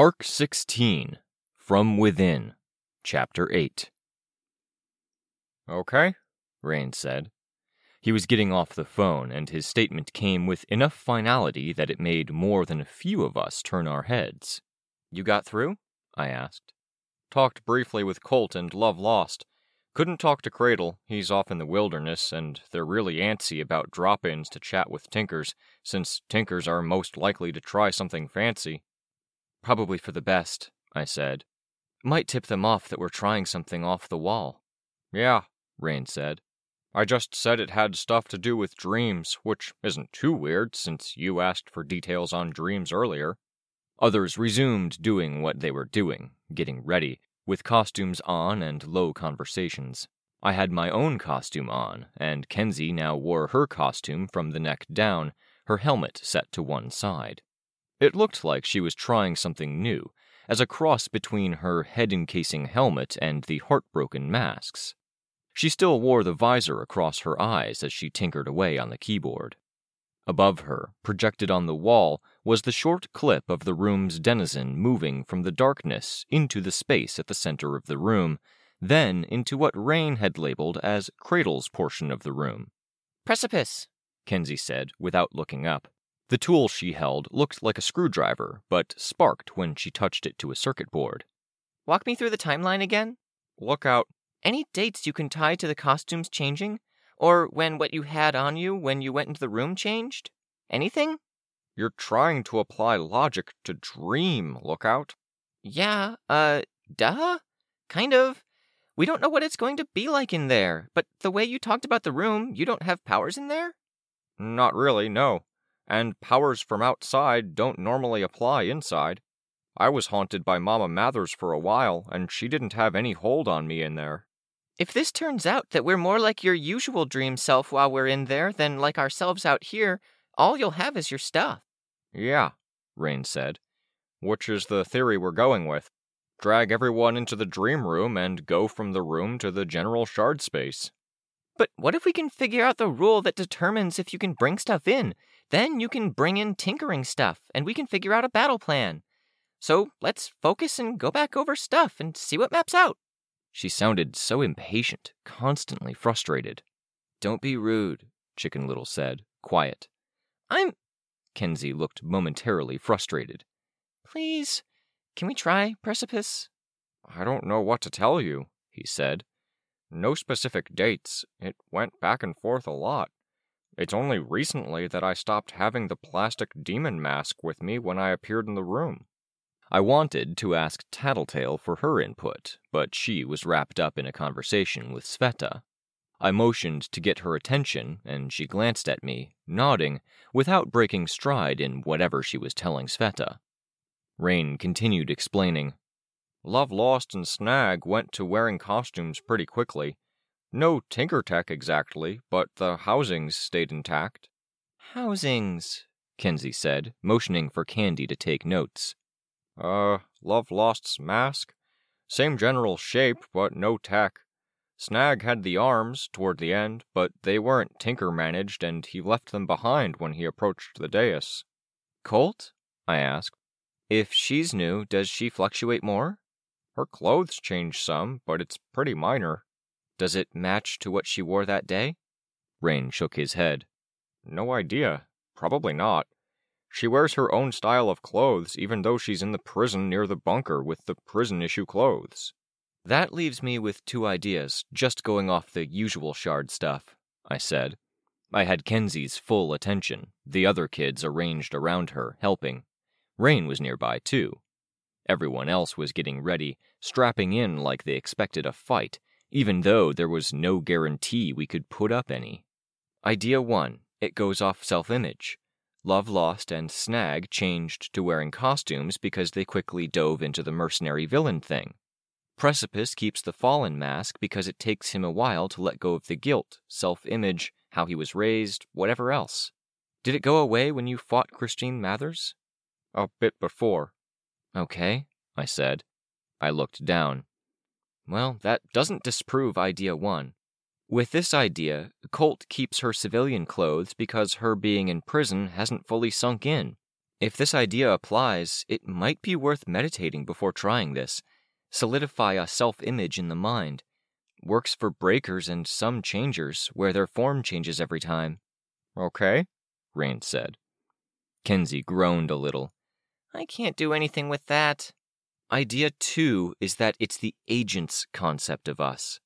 Arc 16 From Within, Chapter 8. Okay, Rain said. He was getting off the phone, and his statement came with enough finality that it made more than a few of us turn our heads. You got through? I asked. Talked briefly with Colt and Love Lost. Couldn't talk to Cradle, he's off in the wilderness, and they're really antsy about drop ins to chat with Tinkers, since Tinkers are most likely to try something fancy. Probably for the best, I said. Might tip them off that we're trying something off the wall. Yeah, Rain said. I just said it had stuff to do with dreams, which isn't too weird since you asked for details on dreams earlier. Others resumed doing what they were doing, getting ready, with costumes on and low conversations. I had my own costume on, and Kenzie now wore her costume from the neck down, her helmet set to one side. It looked like she was trying something new, as a cross between her head encasing helmet and the heartbroken masks. She still wore the visor across her eyes as she tinkered away on the keyboard. Above her, projected on the wall, was the short clip of the room's denizen moving from the darkness into the space at the center of the room, then into what Rain had labeled as Cradle's portion of the room. Precipice, Kenzie said, without looking up. The tool she held looked like a screwdriver, but sparked when she touched it to a circuit board. Walk me through the timeline again? Lookout. Any dates you can tie to the costumes changing? Or when what you had on you when you went into the room changed? Anything? You're trying to apply logic to dream, Lookout. Yeah, uh, duh? Kind of. We don't know what it's going to be like in there, but the way you talked about the room, you don't have powers in there? Not really, no and powers from outside don't normally apply inside. I was haunted by Mama Mathers for a while, and she didn't have any hold on me in there. If this turns out that we're more like your usual dream self while we're in there than like ourselves out here, all you'll have is your stuff. Yeah, Rain said. Which is the theory we're going with. Drag everyone into the dream room and go from the room to the general shard space. But what if we can figure out the rule that determines if you can bring stuff in? Then you can bring in tinkering stuff, and we can figure out a battle plan. So let's focus and go back over stuff and see what maps out. She sounded so impatient, constantly frustrated. Don't be rude, Chicken Little said, quiet. I'm. Kenzie looked momentarily frustrated. Please, can we try Precipice? I don't know what to tell you, he said. No specific dates. It went back and forth a lot. It's only recently that I stopped having the plastic demon mask with me when I appeared in the room. I wanted to ask Tattletale for her input, but she was wrapped up in a conversation with Sveta. I motioned to get her attention, and she glanced at me, nodding, without breaking stride in whatever she was telling Sveta. Rain continued explaining. Love Lost and Snag went to wearing costumes pretty quickly. No tinker tech exactly, but the housings stayed intact. Housings, Kenzie said, motioning for Candy to take notes. Uh, Love Lost's mask? Same general shape, but no tech. Snag had the arms toward the end, but they weren't Tinker managed, and he left them behind when he approached the dais. Colt? I asked. If she's new, does she fluctuate more? Her clothes change some, but it's pretty minor. Does it match to what she wore that day? Rain shook his head. No idea. Probably not. She wears her own style of clothes, even though she's in the prison near the bunker with the prison issue clothes. That leaves me with two ideas, just going off the usual shard stuff, I said. I had Kenzie's full attention, the other kids arranged around her, helping. Rain was nearby, too. Everyone else was getting ready, strapping in like they expected a fight, even though there was no guarantee we could put up any. Idea 1 it goes off self image. Love Lost and Snag changed to wearing costumes because they quickly dove into the mercenary villain thing. Precipice keeps the fallen mask because it takes him a while to let go of the guilt, self image, how he was raised, whatever else. Did it go away when you fought Christine Mathers? A bit before. Okay, I said. I looked down. Well, that doesn't disprove idea one. With this idea, Colt keeps her civilian clothes because her being in prison hasn't fully sunk in. If this idea applies, it might be worth meditating before trying this. Solidify a self image in the mind. Works for breakers and some changers, where their form changes every time. Okay, Rain said. Kenzie groaned a little. I can't do anything with that. Idea two is that it's the agent's concept of us.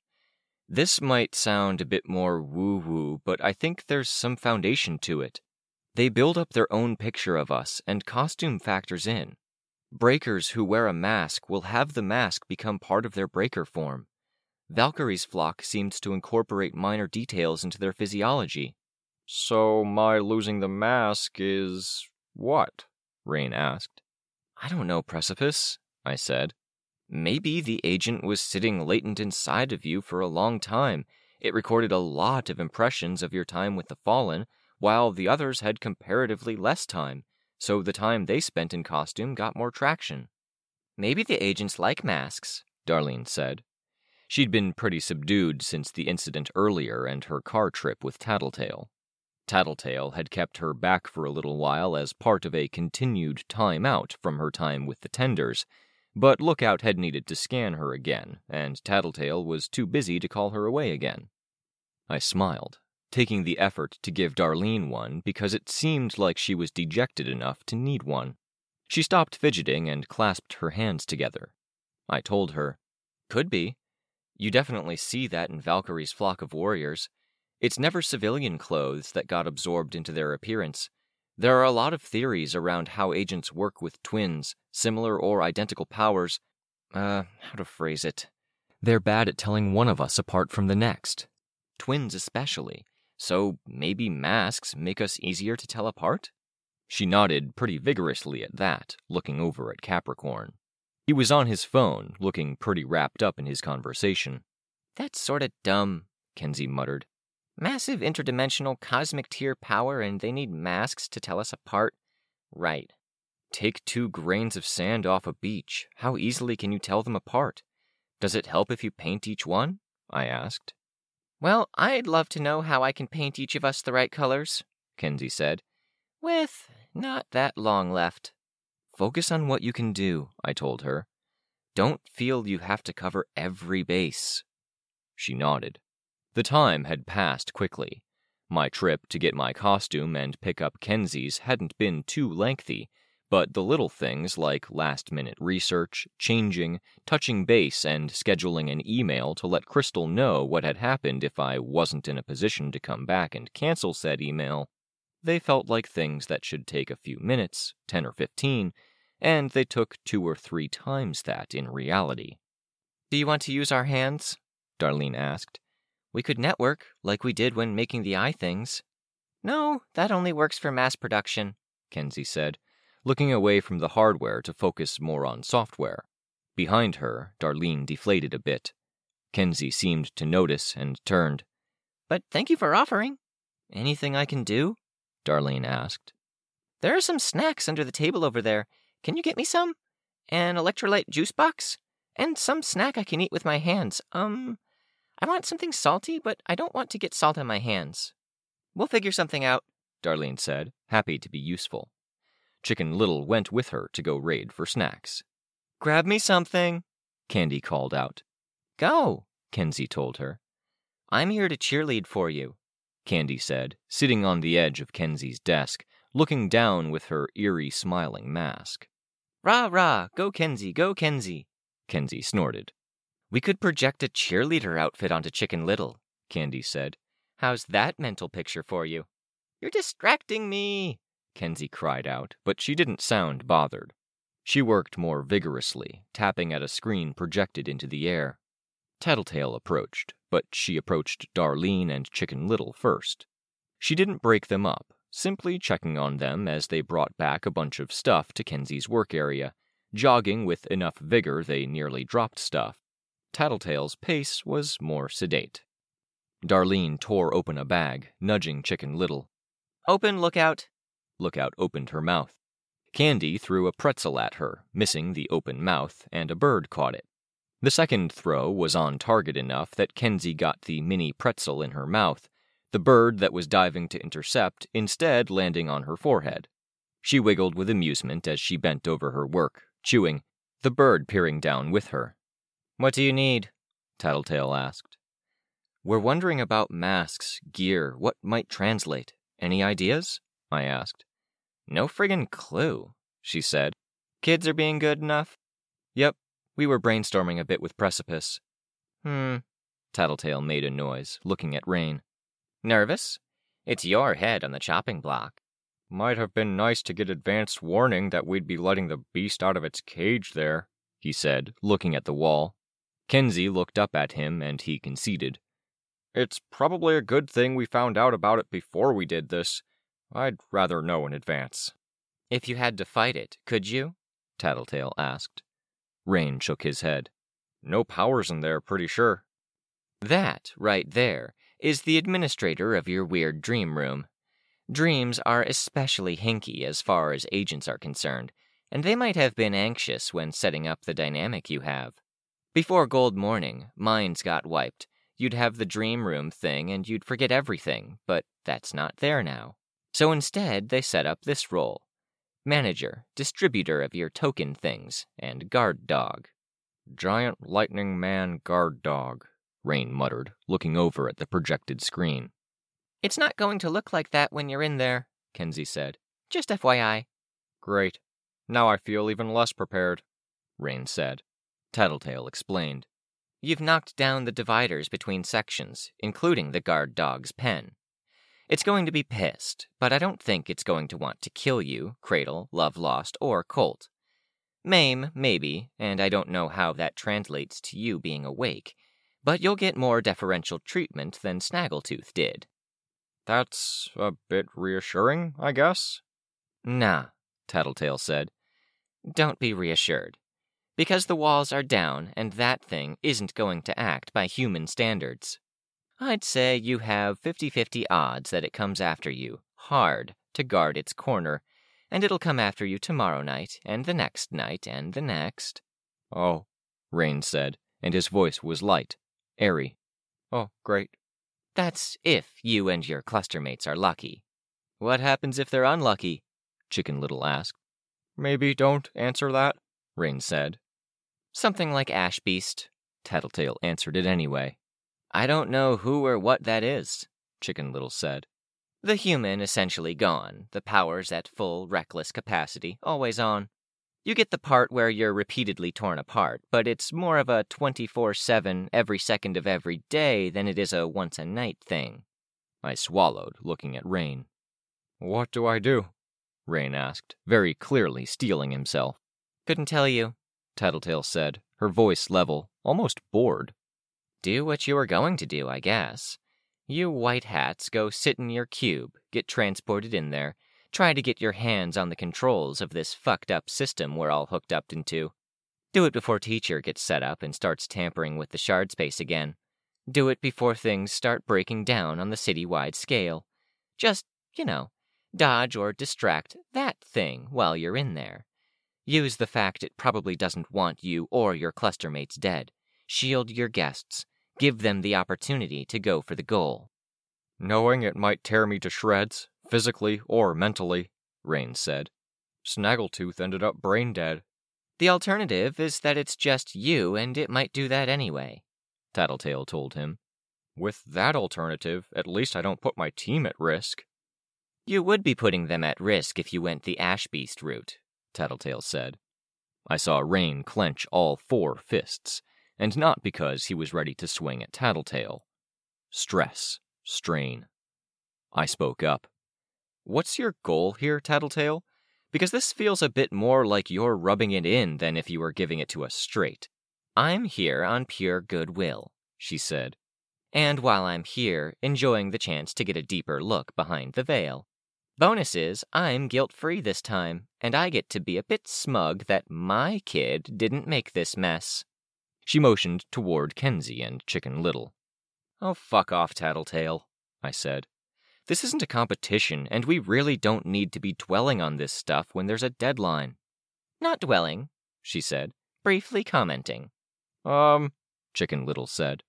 This might sound a bit more woo woo, but I think there's some foundation to it. They build up their own picture of us, and costume factors in. Breakers who wear a mask will have the mask become part of their breaker form. Valkyrie's flock seems to incorporate minor details into their physiology. So, my losing the mask is. what? Rain asked. I don't know, Precipice, I said. Maybe the agent was sitting latent inside of you for a long time. It recorded a lot of impressions of your time with the Fallen, while the others had comparatively less time, so the time they spent in costume got more traction. Maybe the agents like masks, Darlene said. She'd been pretty subdued since the incident earlier and her car trip with Tattletale. Tattletale had kept her back for a little while as part of a continued time out from her time with the tenders, but Lookout had needed to scan her again, and Tattletale was too busy to call her away again. I smiled, taking the effort to give Darlene one because it seemed like she was dejected enough to need one. She stopped fidgeting and clasped her hands together. I told her, Could be. You definitely see that in Valkyrie's flock of warriors. It's never civilian clothes that got absorbed into their appearance. There are a lot of theories around how agents work with twins, similar or identical powers. Uh, how to phrase it? They're bad at telling one of us apart from the next. Twins, especially. So maybe masks make us easier to tell apart? She nodded pretty vigorously at that, looking over at Capricorn. He was on his phone, looking pretty wrapped up in his conversation. That's sorta dumb, Kenzie muttered. Massive interdimensional cosmic tier power, and they need masks to tell us apart? Right. Take two grains of sand off a beach. How easily can you tell them apart? Does it help if you paint each one? I asked. Well, I'd love to know how I can paint each of us the right colors, Kenzie said, with not that long left. Focus on what you can do, I told her. Don't feel you have to cover every base. She nodded. The time had passed quickly. My trip to get my costume and pick up Kenzie's hadn't been too lengthy, but the little things like last minute research, changing, touching base, and scheduling an email to let Crystal know what had happened if I wasn't in a position to come back and cancel said email, they felt like things that should take a few minutes, 10 or 15, and they took two or three times that in reality. Do you want to use our hands? Darlene asked. We could network, like we did when making the eye things. No, that only works for mass production, Kenzie said, looking away from the hardware to focus more on software. Behind her, Darlene deflated a bit. Kenzie seemed to notice and turned. But thank you for offering. Anything I can do? Darlene asked. There are some snacks under the table over there. Can you get me some? An electrolyte juice box? And some snack I can eat with my hands. Um, I want something salty, but I don't want to get salt on my hands. We'll figure something out, Darlene said, happy to be useful. Chicken Little went with her to go raid for snacks. Grab me something, Candy called out. Go, Kenzie told her. I'm here to cheerlead for you, Candy said, sitting on the edge of Kenzie's desk, looking down with her eerie smiling mask. Rah, rah, go Kenzie, go Kenzie, Kenzie snorted. We could project a cheerleader outfit onto Chicken Little, Candy said. How's that mental picture for you? You're distracting me, Kenzie cried out, but she didn't sound bothered. She worked more vigorously, tapping at a screen projected into the air. Tattletale approached, but she approached Darlene and Chicken Little first. She didn't break them up, simply checking on them as they brought back a bunch of stuff to Kenzie's work area, jogging with enough vigor they nearly dropped stuff. Tattletale's pace was more sedate. Darlene tore open a bag, nudging Chicken Little. Open, lookout. Lookout opened her mouth. Candy threw a pretzel at her, missing the open mouth, and a bird caught it. The second throw was on target enough that Kenzie got the mini pretzel in her mouth, the bird that was diving to intercept instead landing on her forehead. She wiggled with amusement as she bent over her work, chewing, the bird peering down with her. What do you need? Tattletale asked. We're wondering about masks, gear, what might translate. Any ideas? I asked. No friggin' clue, she said. Kids are being good enough? Yep, we were brainstorming a bit with Precipice. Hmm. Tattletale made a noise, looking at Rain. Nervous? It's your head on the chopping block. Might have been nice to get advance warning that we'd be letting the beast out of its cage there, he said, looking at the wall. Kenzie looked up at him and he conceded. It's probably a good thing we found out about it before we did this. I'd rather know in advance. If you had to fight it, could you? Tattletale asked. Rain shook his head. No powers in there, pretty sure. That, right there, is the administrator of your weird dream room. Dreams are especially hinky as far as agents are concerned, and they might have been anxious when setting up the dynamic you have. Before Gold Morning, minds got wiped. You'd have the dream room thing and you'd forget everything, but that's not there now. So instead, they set up this role manager, distributor of your token things, and guard dog. Giant lightning man guard dog, Rain muttered, looking over at the projected screen. It's not going to look like that when you're in there, Kenzie said. Just FYI. Great. Now I feel even less prepared, Rain said. Tattletale explained. You've knocked down the dividers between sections, including the guard dog's pen. It's going to be pissed, but I don't think it's going to want to kill you, Cradle, Love Lost, or Colt. Maim, maybe, and I don't know how that translates to you being awake, but you'll get more deferential treatment than Snaggletooth did. That's a bit reassuring, I guess. Nah, Tattletale said. Don't be reassured. Because the walls are down and that thing isn't going to act by human standards. I'd say you have 50 50 odds that it comes after you, hard, to guard its corner, and it'll come after you tomorrow night, and the next night, and the next. Oh, Rain said, and his voice was light, airy. Oh, great. That's if you and your clustermates are lucky. What happens if they're unlucky? Chicken Little asked. Maybe don't answer that, Rain said. Something like Ash Beast, Tattletale answered it anyway. I don't know who or what that is, Chicken Little said. The human essentially gone, the powers at full, reckless capacity, always on. You get the part where you're repeatedly torn apart, but it's more of a 24 7, every second of every day than it is a once a night thing. I swallowed, looking at Rain. What do I do? Rain asked, very clearly steeling himself. Couldn't tell you, Tattletale said, her voice level, almost bored. Do what you are going to do, I guess. You white hats go sit in your cube, get transported in there, try to get your hands on the controls of this fucked up system we're all hooked up into. Do it before teacher gets set up and starts tampering with the shard space again. Do it before things start breaking down on the citywide scale. Just, you know, dodge or distract that thing while you're in there. Use the fact it probably doesn't want you or your clustermates dead. Shield your guests. Give them the opportunity to go for the goal. Knowing it might tear me to shreds, physically or mentally, Rain said. Snaggletooth ended up brain dead. The alternative is that it's just you and it might do that anyway, Tattletale told him. With that alternative, at least I don't put my team at risk. You would be putting them at risk if you went the Ash Beast route, Tattletale said. I saw Rain clench all four fists, and not because he was ready to swing at Tattletale. Stress, strain. I spoke up. What's your goal here, Tattletale? Because this feels a bit more like you're rubbing it in than if you were giving it to us straight. I'm here on pure goodwill, she said. And while I'm here, enjoying the chance to get a deeper look behind the veil. Bonus is, I'm guilt free this time, and I get to be a bit smug that my kid didn't make this mess. She motioned toward Kenzie and Chicken Little. Oh, fuck off, Tattletale, I said. This isn't a competition, and we really don't need to be dwelling on this stuff when there's a deadline. Not dwelling, she said, briefly commenting. Um, Chicken Little said.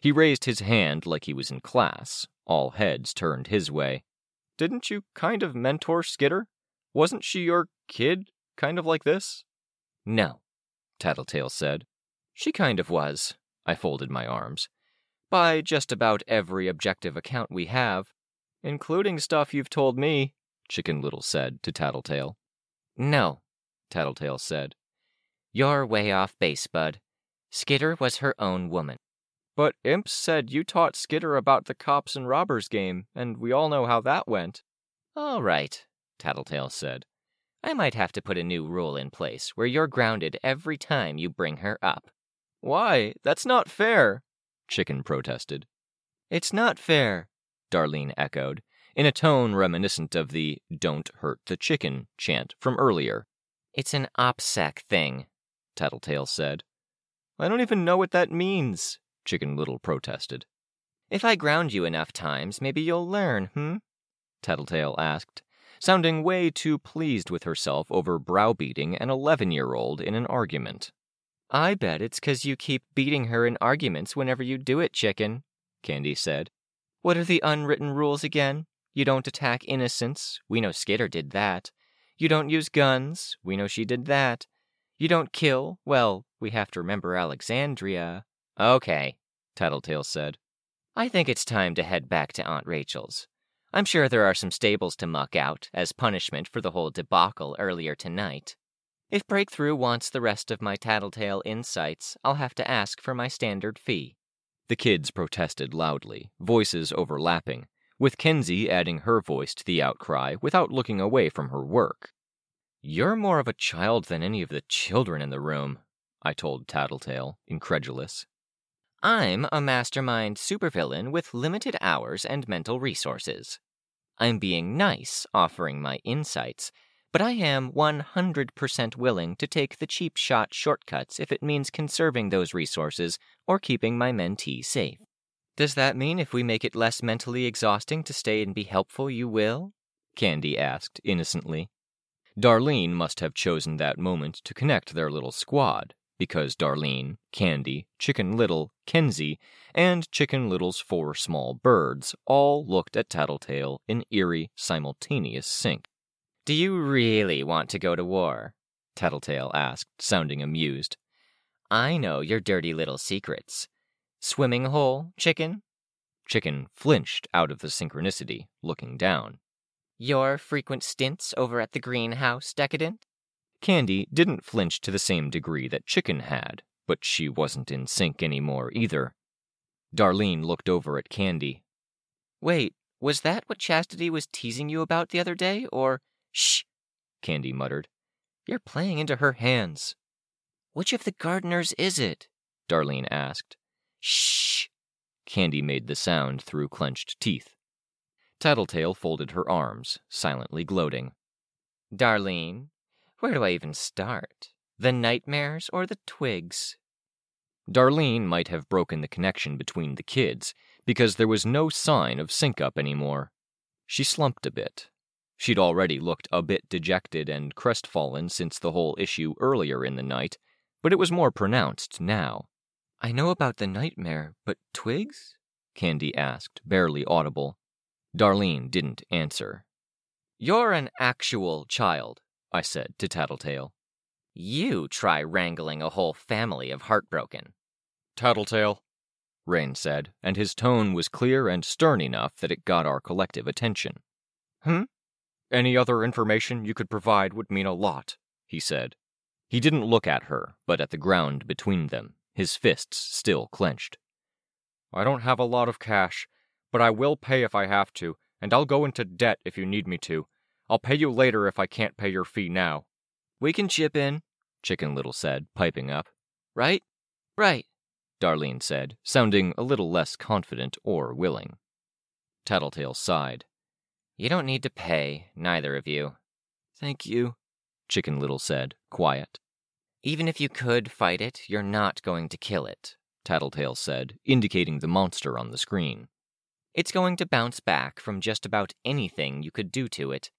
He raised his hand like he was in class. All heads turned his way. Didn't you kind of mentor Skitter? Wasn't she your kid, kind of like this? No, Tattletale said. She kind of was. I folded my arms. By just about every objective account we have, including stuff you've told me, Chicken Little said to Tattletale. No, Tattletale said. You're way off base, Bud. Skitter was her own woman. But Imps said you taught Skitter about the cops and robbers game, and we all know how that went. All right, Tattletale said. I might have to put a new rule in place where you're grounded every time you bring her up. Why? That's not fair, Chicken protested. It's not fair, Darlene echoed, in a tone reminiscent of the Don't Hurt the Chicken chant from earlier. It's an OPSEC thing, Tattletale said. I don't even know what that means, Chicken Little protested. If I ground you enough times, maybe you'll learn, hmm? Tattletale asked, sounding way too pleased with herself over browbeating an 11 year old in an argument. I bet it's 'cause you keep beating her in arguments whenever you do it, chicken, Candy said. What are the unwritten rules again? You don't attack innocents. We know Skitter did that. You don't use guns. We know she did that. You don't kill. Well, we have to remember Alexandria. Okay, Tattletale said. I think it's time to head back to Aunt Rachel's. I'm sure there are some stables to muck out as punishment for the whole debacle earlier tonight. If Breakthrough wants the rest of my Tattletale insights, I'll have to ask for my standard fee. The kids protested loudly, voices overlapping, with Kenzie adding her voice to the outcry without looking away from her work. You're more of a child than any of the children in the room, I told Tattletale, incredulous. I'm a mastermind supervillain with limited hours and mental resources. I'm being nice, offering my insights, but I am 100% willing to take the cheap shot shortcuts if it means conserving those resources or keeping my mentee safe. Does that mean if we make it less mentally exhausting to stay and be helpful, you will? Candy asked innocently. Darlene must have chosen that moment to connect their little squad, because Darlene, Candy, Chicken Little, Kenzie, and Chicken Little's four small birds all looked at Tattletale in eerie, simultaneous sync. Do you really want to go to war? Tattletale asked, sounding amused. I know your dirty little secrets. Swimming hole, chicken? Chicken flinched out of the synchronicity, looking down. Your frequent stints over at the greenhouse, Decadent? Candy didn't flinch to the same degree that Chicken had, but she wasn't in sync anymore either. Darlene looked over at Candy. Wait, was that what Chastity was teasing you about the other day, or. Shh! Candy muttered. You're playing into her hands. Which of the gardeners is it? Darlene asked. Shh! Candy made the sound through clenched teeth. Tattletale folded her arms, silently gloating. Darlene, where do I even start? The nightmares or the twigs? Darlene might have broken the connection between the kids because there was no sign of sync up anymore. She slumped a bit. She'd already looked a bit dejected and crestfallen since the whole issue earlier in the night, but it was more pronounced now. I know about the nightmare, but twigs? Candy asked, barely audible. Darlene didn't answer. You're an actual child, I said to Tattletale. You try wrangling a whole family of heartbroken. Tattletale, Rain said, and his tone was clear and stern enough that it got our collective attention. Hmm? Any other information you could provide would mean a lot, he said. He didn't look at her, but at the ground between them, his fists still clenched. I don't have a lot of cash, but I will pay if I have to, and I'll go into debt if you need me to. I'll pay you later if I can't pay your fee now. We can chip in, Chicken Little said, piping up. Right? Right, Darlene said, sounding a little less confident or willing. Tattletale sighed. You don't need to pay, neither of you. Thank you, Chicken Little said, quiet. Even if you could fight it, you're not going to kill it, Tattletale said, indicating the monster on the screen. It's going to bounce back from just about anything you could do to it.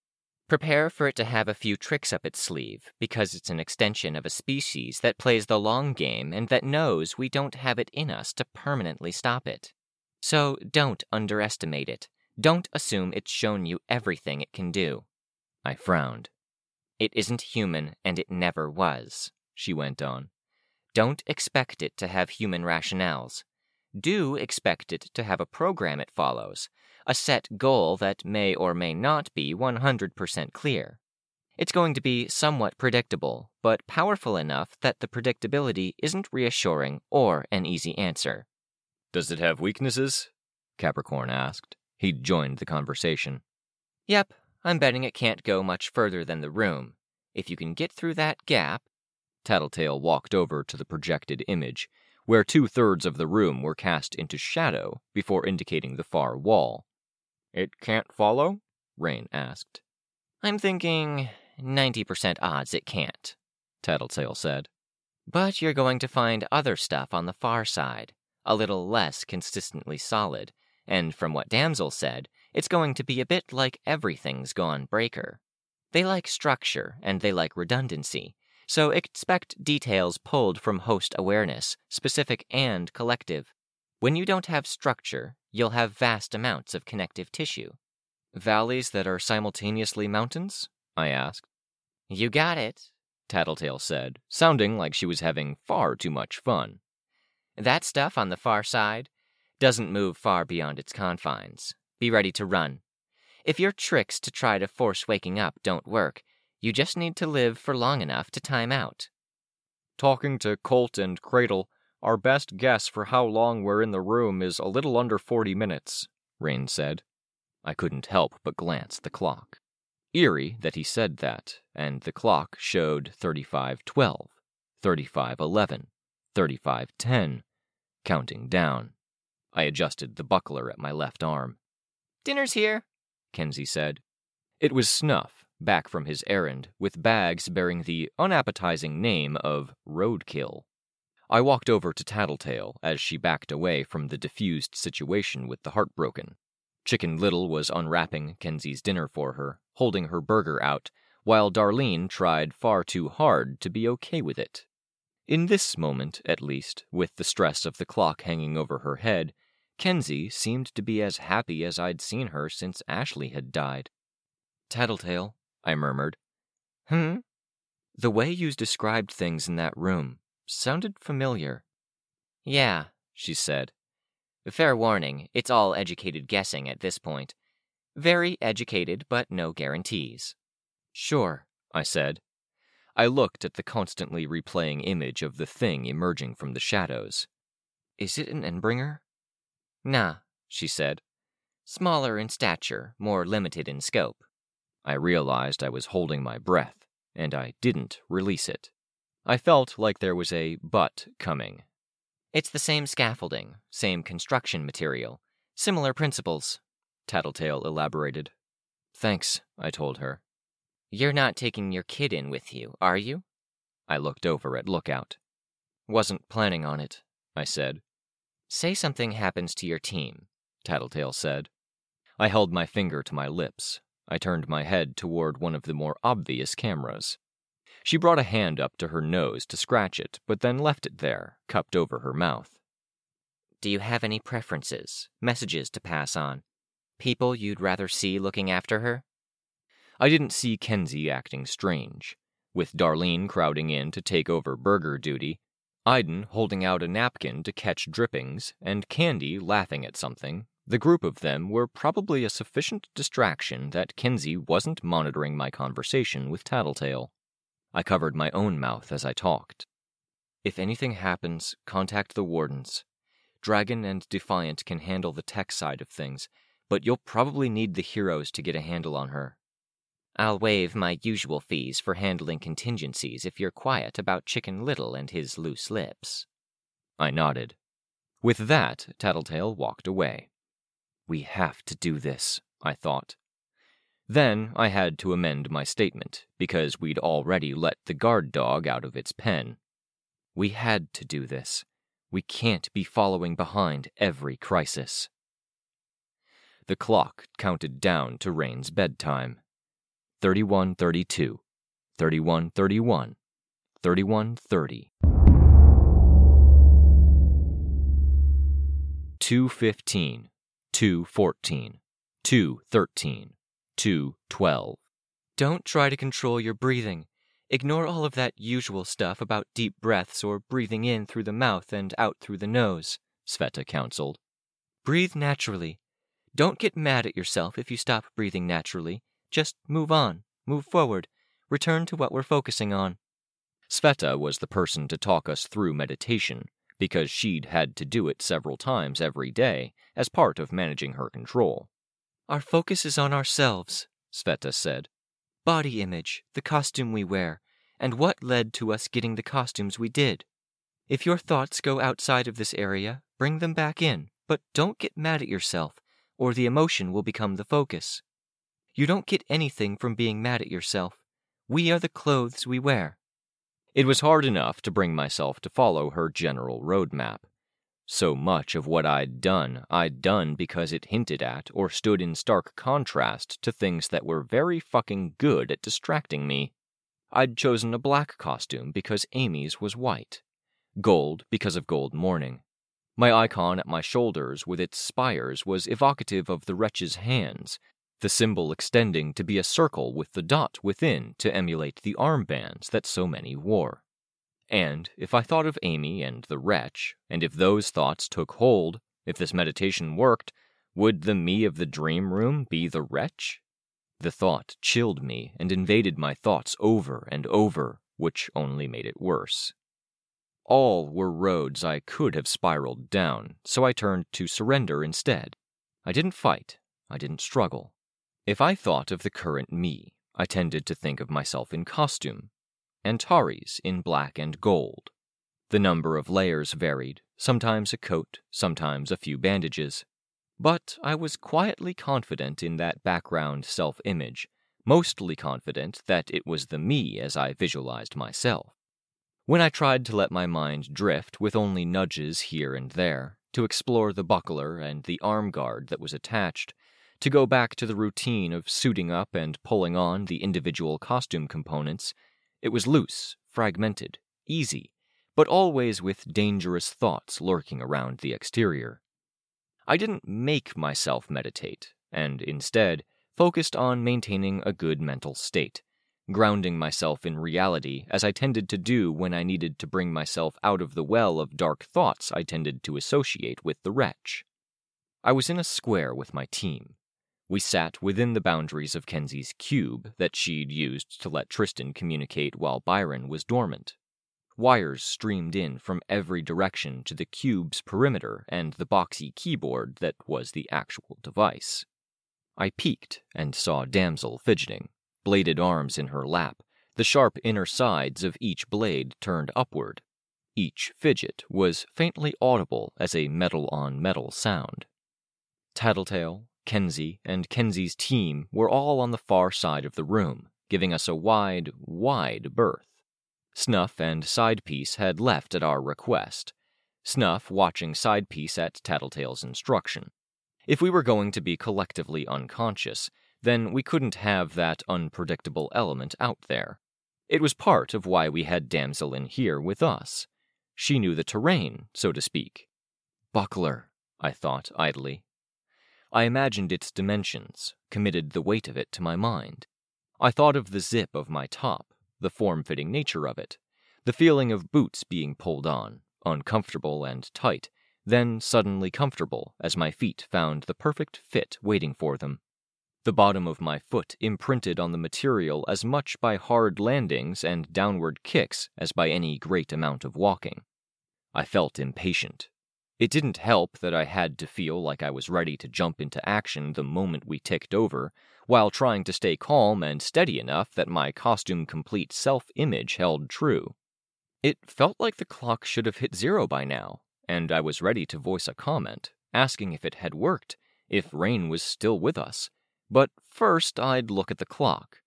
Prepare for it to have a few tricks up its sleeve, because it's an extension of a species that plays the long game and that knows we don't have it in us to permanently stop it. So don't underestimate it. Don't assume it's shown you everything it can do. I frowned. It isn't human, and it never was she went on. Don't expect it to have human rationales. Do expect it to have a program it follows, a set goal that may or may not be 100% clear. It's going to be somewhat predictable, but powerful enough that the predictability isn't reassuring or an easy answer. Does it have weaknesses? Capricorn asked. He'd joined the conversation. Yep, I'm betting it can't go much further than the room. If you can get through that gap, Tattletale walked over to the projected image, where two thirds of the room were cast into shadow before indicating the far wall. It can't follow? Rain asked. I'm thinking 90% odds it can't, Tattletale said. But you're going to find other stuff on the far side, a little less consistently solid, and from what Damsel said, it's going to be a bit like everything's gone breaker. They like structure and they like redundancy, so expect details pulled from host awareness, specific and collective. When you don't have structure, you'll have vast amounts of connective tissue. Valleys that are simultaneously mountains? I asked. You got it, Tattletale said, sounding like she was having far too much fun. That stuff on the far side doesn't move far beyond its confines. Be ready to run. If your tricks to try to force waking up don't work, you just need to live for long enough to time out. Talking to Colt and Cradle, our best guess for how long we're in the room is a little under 40 minutes, Rain said. I couldn't help but glance at the clock. Eerie that he said that, and the clock showed 3512, 3511, 3510, counting down. I adjusted the buckler at my left arm. Dinner's here, Kenzie said. It was Snuff, back from his errand, with bags bearing the unappetizing name of Roadkill. I walked over to Tattletale as she backed away from the diffused situation with the heartbroken. Chicken Little was unwrapping Kenzie's dinner for her, holding her burger out, while Darlene tried far too hard to be okay with it. In this moment, at least, with the stress of the clock hanging over her head, Kenzie seemed to be as happy as I'd seen her since Ashley had died. Tattletale, I murmured. Hmm? The way you described things in that room sounded familiar. Yeah, she said. Fair warning, it's all educated guessing at this point. Very educated, but no guarantees. Sure, I said. I looked at the constantly replaying image of the thing emerging from the shadows. Is it an Endbringer? Nah, she said. Smaller in stature, more limited in scope. I realized I was holding my breath, and I didn't release it. I felt like there was a but coming. It's the same scaffolding, same construction material, similar principles, Tattletale elaborated. Thanks, I told her. You're not taking your kid in with you, are you? I looked over at Lookout. Wasn't planning on it, I said. Say something happens to your team, Tattletale said. I held my finger to my lips, I turned my head toward one of the more obvious cameras. She brought a hand up to her nose to scratch it, but then left it there, cupped over her mouth. Do you have any preferences, messages to pass on? People you'd rather see looking after her? I didn't see Kenzie acting strange. With Darlene crowding in to take over burger duty, Iden holding out a napkin to catch drippings, and Candy laughing at something, the group of them were probably a sufficient distraction that Kenzie wasn't monitoring my conversation with Tattletale. I covered my own mouth as I talked. If anything happens, contact the wardens. Dragon and Defiant can handle the tech side of things, but you'll probably need the heroes to get a handle on her. I'll waive my usual fees for handling contingencies if you're quiet about Chicken Little and his loose lips. I nodded. With that, Tattletale walked away. We have to do this, I thought. Then I had to amend my statement, because we'd already let the guard dog out of its pen. We had to do this. We can't be following behind every crisis. The clock counted down to Rain's bedtime. 3132, 3131, 3130. 215, 214, 213, 212. Don't try to control your breathing. Ignore all of that usual stuff about deep breaths or breathing in through the mouth and out through the nose, Sveta counseled. Breathe naturally. Don't get mad at yourself if you stop breathing naturally. Just move on, move forward, return to what we're focusing on. Sveta was the person to talk us through meditation, because she'd had to do it several times every day as part of managing her control. Our focus is on ourselves, Sveta said. Body image, the costume we wear, and what led to us getting the costumes we did. If your thoughts go outside of this area, bring them back in, but don't get mad at yourself, or the emotion will become the focus. You don't get anything from being mad at yourself. We are the clothes we wear. It was hard enough to bring myself to follow her general roadmap. So much of what I'd done, I'd done because it hinted at or stood in stark contrast to things that were very fucking good at distracting me. I'd chosen a black costume because Amy's was white, gold because of Gold Morning. My icon at my shoulders with its spires was evocative of the wretch's hands, the symbol extending to be a circle with the dot within to emulate the armbands that so many wore. And if I thought of Amy and the wretch, and if those thoughts took hold, if this meditation worked, would the me of the dream room be the wretch? The thought chilled me and invaded my thoughts over and over, which only made it worse. All were roads I could have spiraled down, so I turned to surrender instead. I didn't fight, I didn't struggle. If I thought of the current me, I tended to think of myself in costume, Antares in black and gold. The number of layers varied, sometimes a coat, sometimes a few bandages. But I was quietly confident in that background self image, mostly confident that it was the me as I visualized myself. When I tried to let my mind drift with only nudges here and there, to explore the buckler and the arm guard that was attached, to go back to the routine of suiting up and pulling on the individual costume components, it was loose, fragmented, easy, but always with dangerous thoughts lurking around the exterior. I didn't make myself meditate, and instead focused on maintaining a good mental state, grounding myself in reality as I tended to do when I needed to bring myself out of the well of dark thoughts I tended to associate with the wretch. I was in a square with my team, we sat within the boundaries of Kenzie's cube that she'd used to let Tristan communicate while Byron was dormant. Wires streamed in from every direction to the cube's perimeter and the boxy keyboard that was the actual device. I peeked and saw Damsel fidgeting, bladed arms in her lap, the sharp inner sides of each blade turned upward. Each fidget was faintly audible as a metal on metal sound. Tattletale, Kenzie and Kenzie's team were all on the far side of the room, giving us a wide, wide berth. Snuff and Sidepiece had left at our request, Snuff watching Sidepiece at Tattletale's instruction. If we were going to be collectively unconscious, then we couldn't have that unpredictable element out there. It was part of why we had Damsel in here with us. She knew the terrain, so to speak. Buckler, I thought idly. I imagined its dimensions, committed the weight of it to my mind. I thought of the zip of my top, the form fitting nature of it, the feeling of boots being pulled on, uncomfortable and tight, then suddenly comfortable as my feet found the perfect fit waiting for them. The bottom of my foot imprinted on the material as much by hard landings and downward kicks as by any great amount of walking. I felt impatient, it didn't help that I had to feel like I was ready to jump into action the moment we ticked over, while trying to stay calm and steady enough that my costume complete self image held true. It felt like the clock should have hit zero by now, and I was ready to voice a comment, asking if it had worked, if Rain was still with us, But first, I'd look at the clock.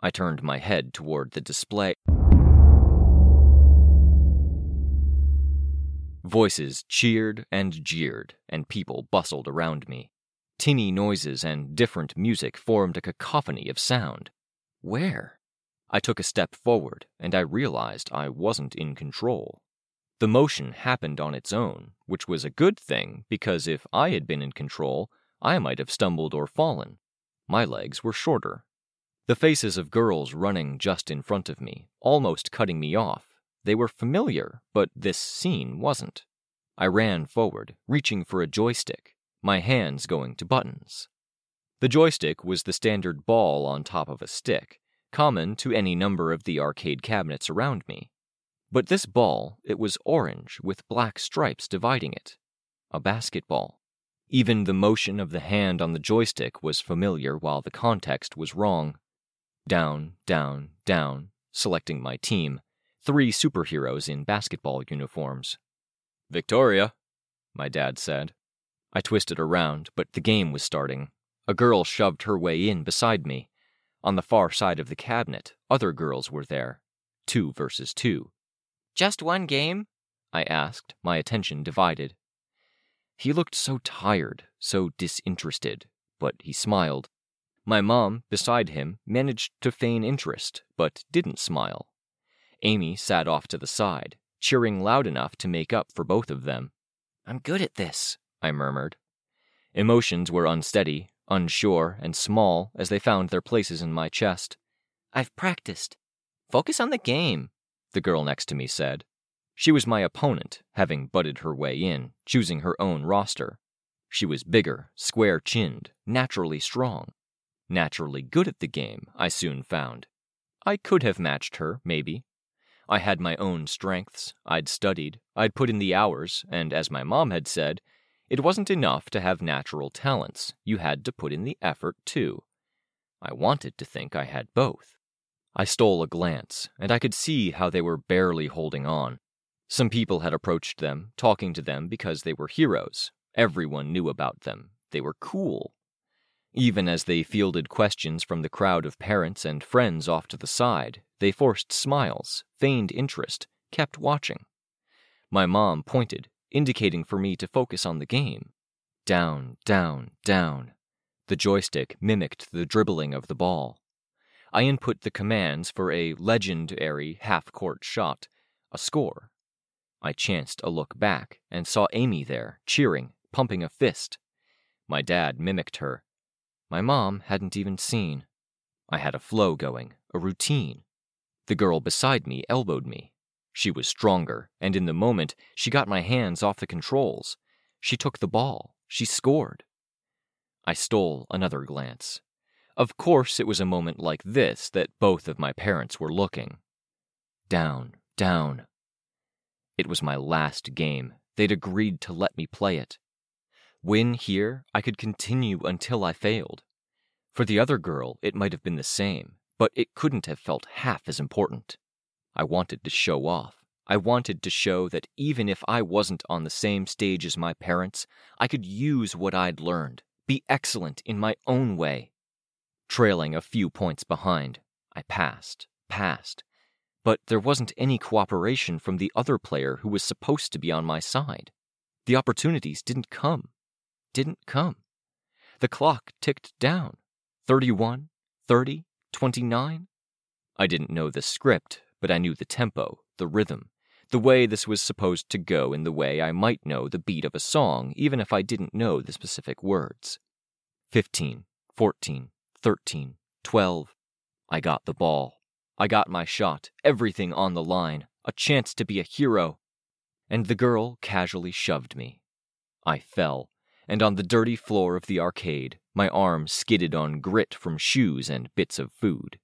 I turned my head toward the display. Voices cheered and jeered, and people bustled around me. Tinny noises and different music formed a cacophony of sound. Where? I took a step forward, and I realized I wasn't in control. The motion happened on its own, which was a good thing because if I had been in control, I might have stumbled or fallen. My legs were shorter. The faces of girls running just in front of me, almost cutting me off, they were familiar, but this scene wasn't. I ran forward, reaching for a joystick, my hands going to buttons. The joystick was the standard ball on top of a stick, common to any number of the arcade cabinets around me. But this ball, it was orange with black stripes dividing it. A basketball. Even the motion of the hand on the joystick was familiar while the context was wrong. Down, down, down, selecting my team, three superheroes in basketball uniforms. Victoria, my dad said. I twisted around, but the game was starting. A girl shoved her way in beside me. On the far side of the cabinet, other girls were there. Two versus two. Just one game? I asked, my attention divided. He looked so tired, so disinterested, but he smiled. My mom, beside him, managed to feign interest, but didn't smile. Amy sat off to the side, cheering loud enough to make up for both of them. I'm good at this, I murmured. Emotions were unsteady, unsure, and small as they found their places in my chest. I've practiced. Focus on the game, the girl next to me said. She was my opponent, having butted her way in, choosing her own roster. She was bigger, square chinned, naturally strong. Naturally good at the game, I soon found. I could have matched her, maybe, I had my own strengths, I'd studied, I'd put in the hours, and as my mom had said, it wasn't enough to have natural talents, you had to put in the effort too. I wanted to think I had both. I stole a glance, and I could see how they were barely holding on. Some people had approached them, talking to them because they were heroes. Everyone knew about them. They were cool. Even as they fielded questions from the crowd of parents and friends off to the side, they forced smiles, feigned interest, kept watching. My mom pointed, indicating for me to focus on the game. Down, down, down. The joystick mimicked the dribbling of the ball. I input the commands for a legendary half court shot, a score. I chanced a look back and saw Amy there, cheering, pumping a fist. My dad mimicked her, my mom hadn't even seen. I had a flow going, a routine. The girl beside me elbowed me. She was stronger, and in the moment, she got my hands off the controls. She took the ball. She scored. I stole another glance. Of course, it was a moment like this that both of my parents were looking. Down, down. It was my last game. They'd agreed to let me play it. Win here, I could continue until I failed. For the other girl, it might have been the same, but it couldn't have felt half as important. I wanted to show off. I wanted to show that even if I wasn't on the same stage as my parents, I could use what I'd learned, be excellent in my own way. Trailing a few points behind, I passed, passed, but there wasn't any cooperation from the other player who was supposed to be on my side. The opportunities didn't come didn't come. The clock ticked down 31, 30, 29. I didn't know the script, but I knew the tempo, the rhythm, the way this was supposed to go in the way I might know the beat of a song, even if I didn't know the specific words. 15, 14, 13, 12. I got the ball. I got my shot, everything on the line, a chance to be a hero. And the girl casually shoved me. I fell, and on the dirty floor of the arcade, my arm skidded on grit from shoes and bits of food.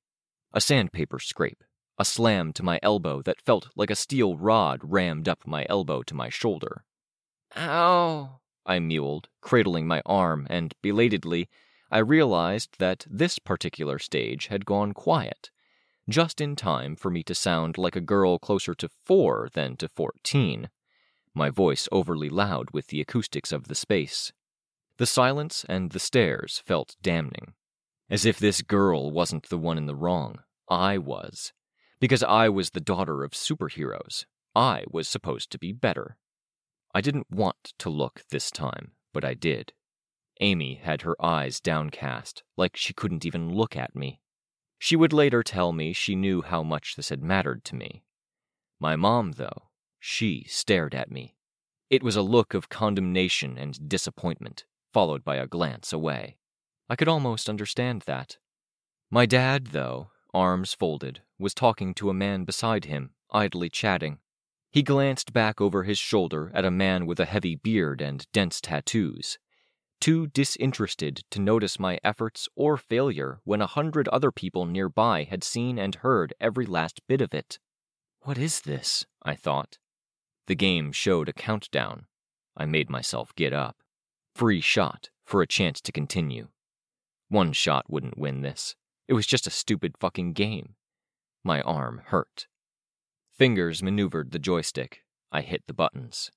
A sandpaper scrape, a slam to my elbow that felt like a steel rod rammed up my elbow to my shoulder. Ow, I mewed, cradling my arm, and belatedly, I realized that this particular stage had gone quiet, just in time for me to sound like a girl closer to four than to fourteen my voice overly loud with the acoustics of the space. The silence and the stares felt damning. As if this girl wasn't the one in the wrong. I was. Because I was the daughter of superheroes. I was supposed to be better. I didn't want to look this time, but I did. Amy had her eyes downcast, like she couldn't even look at me. She would later tell me she knew how much this had mattered to me. My mom, though, she stared at me. It was a look of condemnation and disappointment, followed by a glance away. I could almost understand that. My dad, though, arms folded, was talking to a man beside him, idly chatting. He glanced back over his shoulder at a man with a heavy beard and dense tattoos, too disinterested to notice my efforts or failure when a hundred other people nearby had seen and heard every last bit of it. What is this? I thought. The game showed a countdown. I made myself get up. Free shot for a chance to continue. One shot wouldn't win this. It was just a stupid fucking game. My arm hurt. Fingers maneuvered the joystick. I hit the buttons.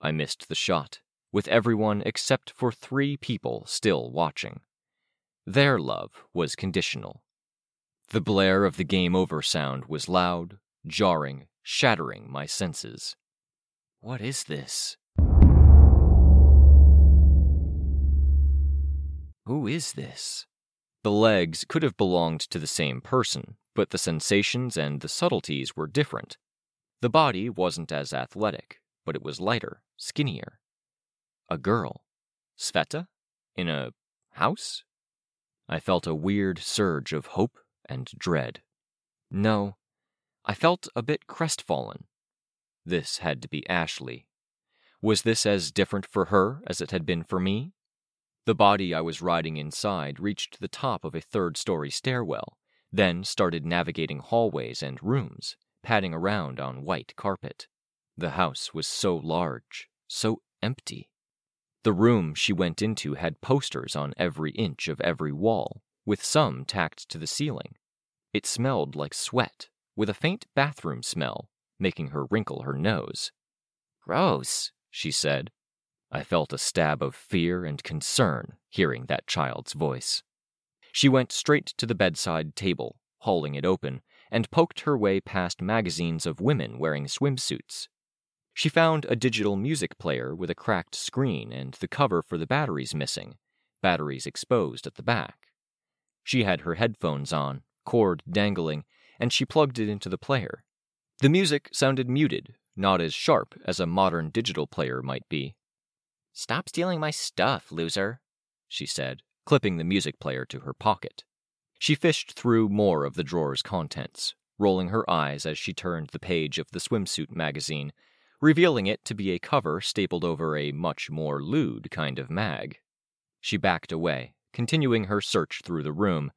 I missed the shot with everyone except for three people still watching. Their love was conditional. The blare of the game over sound was loud, jarring, shattering my senses. What is this? Who is this? The legs could have belonged to the same person, but the sensations and the subtleties were different. The body wasn't as athletic, but it was lighter, skinnier. A girl. Sveta? In a house? I felt a weird surge of hope and dread. No, I felt a bit crestfallen. This had to be Ashley. Was this as different for her as it had been for me? The body I was riding inside reached the top of a third story stairwell, then started navigating hallways and rooms, padding around on white carpet. The house was so large, so empty. The room she went into had posters on every inch of every wall, with some tacked to the ceiling. It smelled like sweat, with a faint bathroom smell, making her wrinkle her nose. Gross, she said. I felt a stab of fear and concern hearing that child's voice. She went straight to the bedside table, hauling it open, and poked her way past magazines of women wearing swimsuits, she found a digital music player with a cracked screen and the cover for the batteries missing, batteries exposed at the back. She had her headphones on, cord dangling, and she plugged it into the player. The music sounded muted, not as sharp as a modern digital player might be. Stop stealing my stuff, loser, she said, clipping the music player to her pocket. She fished through more of the drawer's contents, rolling her eyes as she turned the page of the swimsuit magazine revealing it to be a cover stapled over a much more lewd kind of mag. She backed away, continuing her search through the room,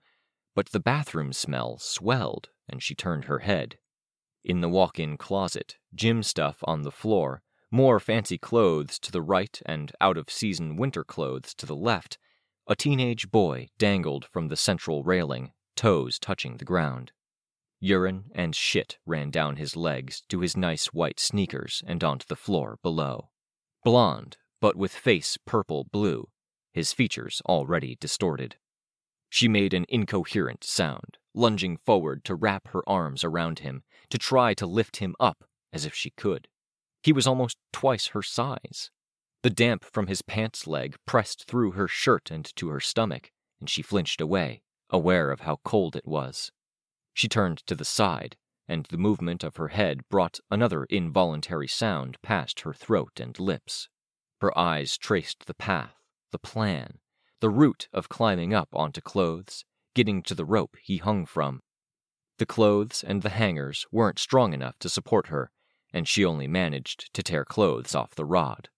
but the bathroom smell swelled and she turned her head. In the walk in closet, gym stuff on the floor, more fancy clothes to the right and out of season winter clothes to the left, a teenage boy dangled from the central railing, toes touching the ground. Urine and shit ran down his legs to his nice white sneakers and onto the floor below. Blond, but with face purple blue, his features already distorted. She made an incoherent sound, lunging forward to wrap her arms around him, to try to lift him up as if she could. He was almost twice her size. The damp from his pants leg pressed through her shirt and to her stomach, and she flinched away, aware of how cold it was. She turned to the side, and the movement of her head brought another involuntary sound past her throat and lips. Her eyes traced the path, the plan, the route of climbing up onto clothes, getting to the rope he hung from. The clothes and the hangers weren't strong enough to support her, and she only managed to tear clothes off the rod.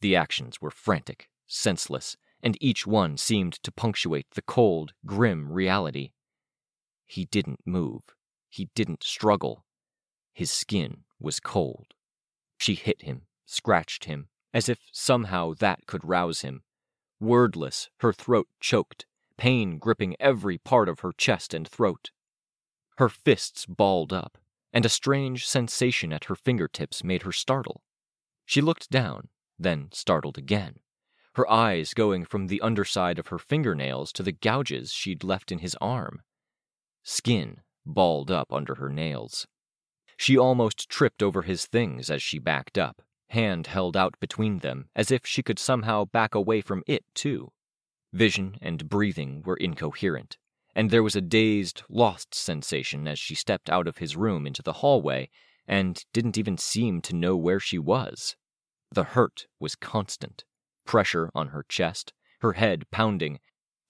The actions were frantic, senseless, and each one seemed to punctuate the cold, grim reality he didn't move. He didn't struggle. His skin was cold. She hit him, scratched him, as if somehow that could rouse him. Wordless, her throat choked, pain gripping every part of her chest and throat. Her fists balled up, and a strange sensation at her fingertips made her startle. She looked down, then startled again. her eyes going from the underside of her fingernails to the gouges she'd left in his arm. Skin balled up under her nails. She almost tripped over his things as she backed up, hand held out between them as if she could somehow back away from it, too. Vision and breathing were incoherent, and there was a dazed, lost sensation as she stepped out of his room into the hallway and didn't even seem to know where she was. The hurt was constant pressure on her chest, her head pounding,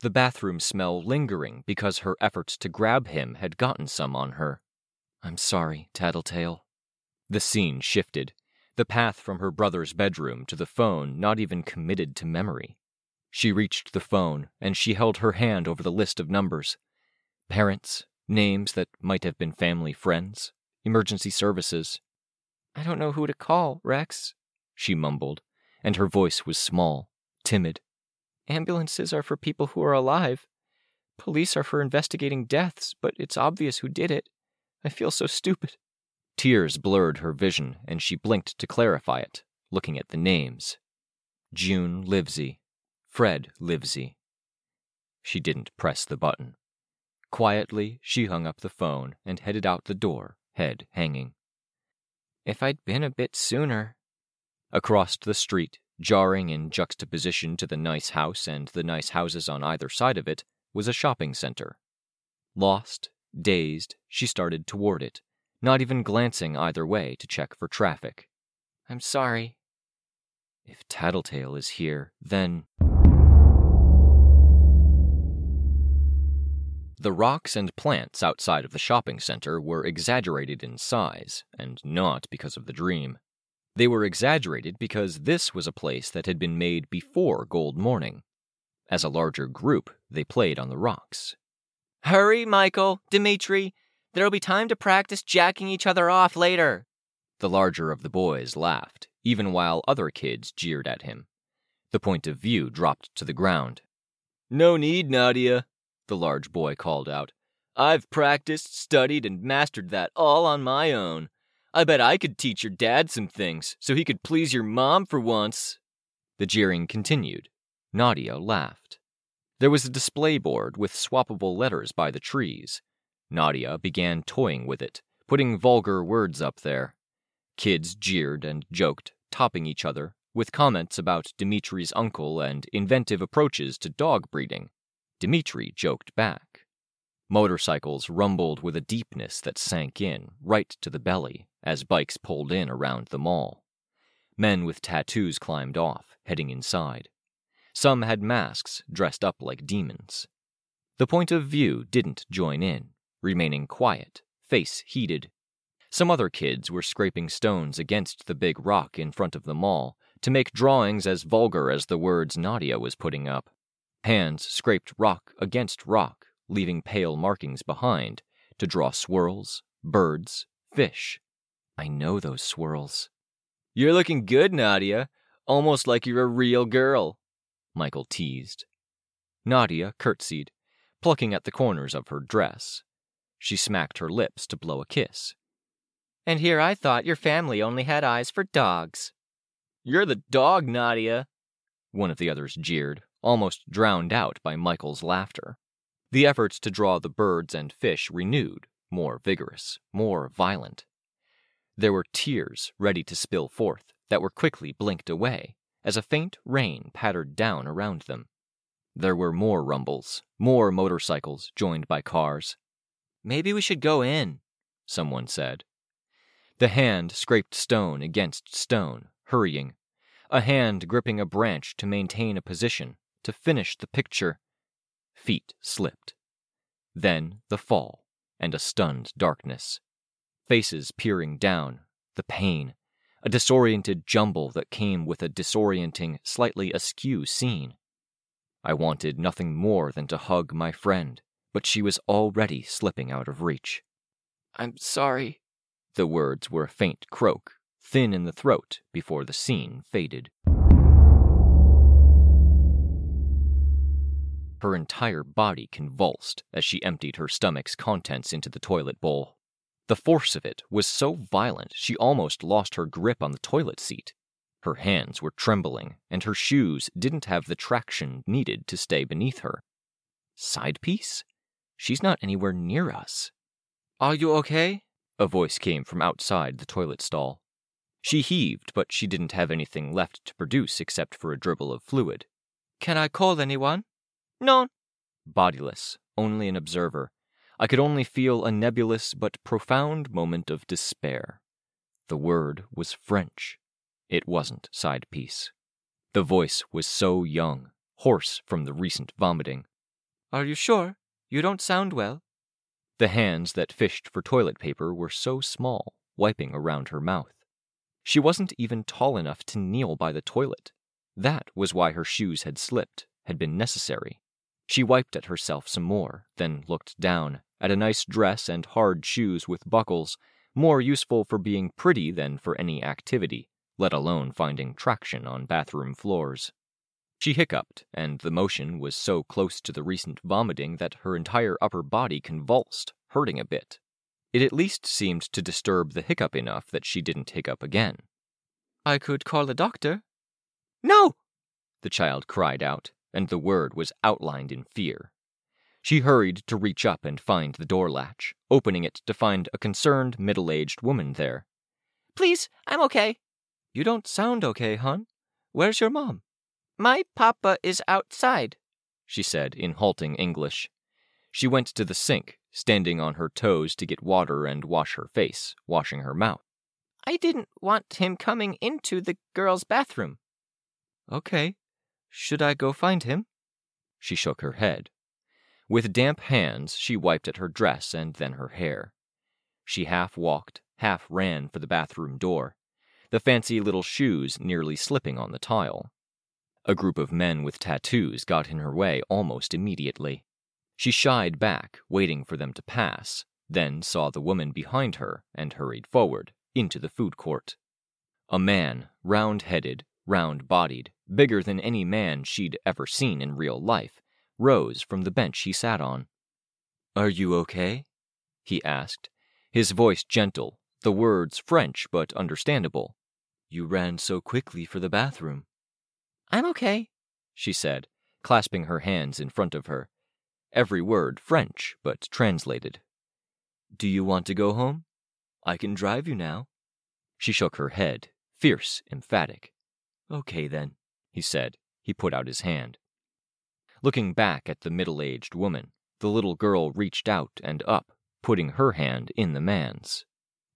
the bathroom smell lingering because her efforts to grab him had gotten some on her. I'm sorry, Tattletale. The scene shifted, the path from her brother's bedroom to the phone not even committed to memory. She reached the phone, and she held her hand over the list of numbers. Parents, names that might have been family friends, emergency services. I don't know who to call, Rex, she mumbled, and her voice was small, timid. Ambulances are for people who are alive. Police are for investigating deaths, but it's obvious who did it. I feel so stupid. Tears blurred her vision, and she blinked to clarify it, looking at the names June Livesey, Fred Livesey. She didn't press the button. Quietly, she hung up the phone and headed out the door, head hanging. If I'd been a bit sooner, Across the street, jarring in juxtaposition to the nice house and the nice houses on either side of it, was a shopping center. Lost, dazed, she started toward it, not even glancing either way to check for traffic. I'm sorry. If Tattletale is here, then. The rocks and plants outside of the shopping center were exaggerated in size, and not because of the dream. They were exaggerated because this was a place that had been made before Gold Morning. As a larger group, they played on the rocks. Hurry, Michael, Dimitri. There'll be time to practice jacking each other off later. The larger of the boys laughed, even while other kids jeered at him. The point of view dropped to the ground. No need, Nadia, the large boy called out. I've practiced, studied, and mastered that all on my own. I bet I could teach your dad some things so he could please your mom for once. The jeering continued. Nadia laughed. There was a display board with swappable letters by the trees. Nadia began toying with it, putting vulgar words up there. Kids jeered and joked, topping each other, with comments about Dimitri's uncle and inventive approaches to dog breeding. Dimitri joked back. Motorcycles rumbled with a deepness that sank in, right to the belly, as bikes pulled in around the mall. Men with tattoos climbed off, heading inside. Some had masks, dressed up like demons. The point of view didn't join in, remaining quiet, face heated. Some other kids were scraping stones against the big rock in front of the mall to make drawings as vulgar as the words Nadia was putting up. Hands scraped rock against rock, leaving pale markings behind, to draw swirls, birds, fish. I know those swirls. You're looking good, Nadia. Almost like you're a real girl, Michael teased. Nadia curtsied, plucking at the corners of her dress. She smacked her lips to blow a kiss. And here I thought your family only had eyes for dogs. You're the dog, Nadia, one of the others jeered, almost drowned out by Michael's laughter. The efforts to draw the birds and fish renewed, more vigorous, more violent. There were tears ready to spill forth that were quickly blinked away as a faint rain pattered down around them. There were more rumbles, more motorcycles joined by cars. Maybe we should go in, someone said. The hand scraped stone against stone, hurrying, a hand gripping a branch to maintain a position, to finish the picture. Feet slipped. Then the fall, and a stunned darkness faces peering down, the pain, a disoriented jumble that came with a disorienting, slightly askew scene. I wanted nothing more than to hug my friend, but she was already slipping out of reach. I'm sorry. The words were a faint croak, thin in the throat, before the scene faded. Her entire body convulsed as she emptied her stomach's contents into the toilet bowl. The force of it was so violent she almost lost her grip on the toilet seat. Her hands were trembling, and her shoes didn't have the traction needed to stay beneath her. Side piece? She's not anywhere near us. Are you okay? A voice came from outside the toilet stall. She heaved, but she didn't have anything left to produce except for a dribble of fluid. Can I call anyone? No. Bodiless, only an observer, I could only feel a nebulous but profound moment of despair. The word was French. It wasn't side piece. The voice was so young, hoarse from the recent vomiting. Are you sure? You don't sound well. The hands that fished for toilet paper were so small, wiping around her mouth. She wasn't even tall enough to kneel by the toilet. That was why her shoes had slipped, had been necessary. She wiped at herself some more, then looked down at a nice dress and hard shoes with buckles, more useful for being pretty than for any activity, let alone finding traction on bathroom floors. She hiccuped, and the motion was so close to the recent vomiting that her entire upper body convulsed, hurting a bit. It at least seemed to disturb the hiccup enough that she didn't hiccup again. I could call a doctor. No! The child cried out, and the word was outlined in fear. She hurried to reach up and find the door latch, opening it to find a concerned middle aged woman there. Please, I'm okay. You don't sound okay, hon. Where's your mom? My papa is outside, she said in halting English. She went to the sink, standing on her toes to get water and wash her face, washing her mouth. I didn't want him coming into the girls' bathroom. Okay. Should I go find him? She shook her head. With damp hands, she wiped at her dress and then her hair. She half walked, half ran for the bathroom door, the fancy little shoes nearly slipping on the tile. A group of men with tattoos got in her way almost immediately. She shied back, waiting for them to pass, then saw the woman behind her and hurried forward, into the food court. A man, round headed, round bodied, bigger than any man she'd ever seen in real life, rose from the bench he sat on. Are you okay? he asked, his voice gentle, the words French but understandable. You ran so quickly for the bathroom. I'm okay, she said, clasping her hands in front of her. Every word French, but translated. Do you want to go home? I can drive you now. She shook her head, fierce, emphatic. Okay, then, he said. He put out his hand. Looking back at the middle aged woman, the little girl reached out and up, putting her hand in the man's.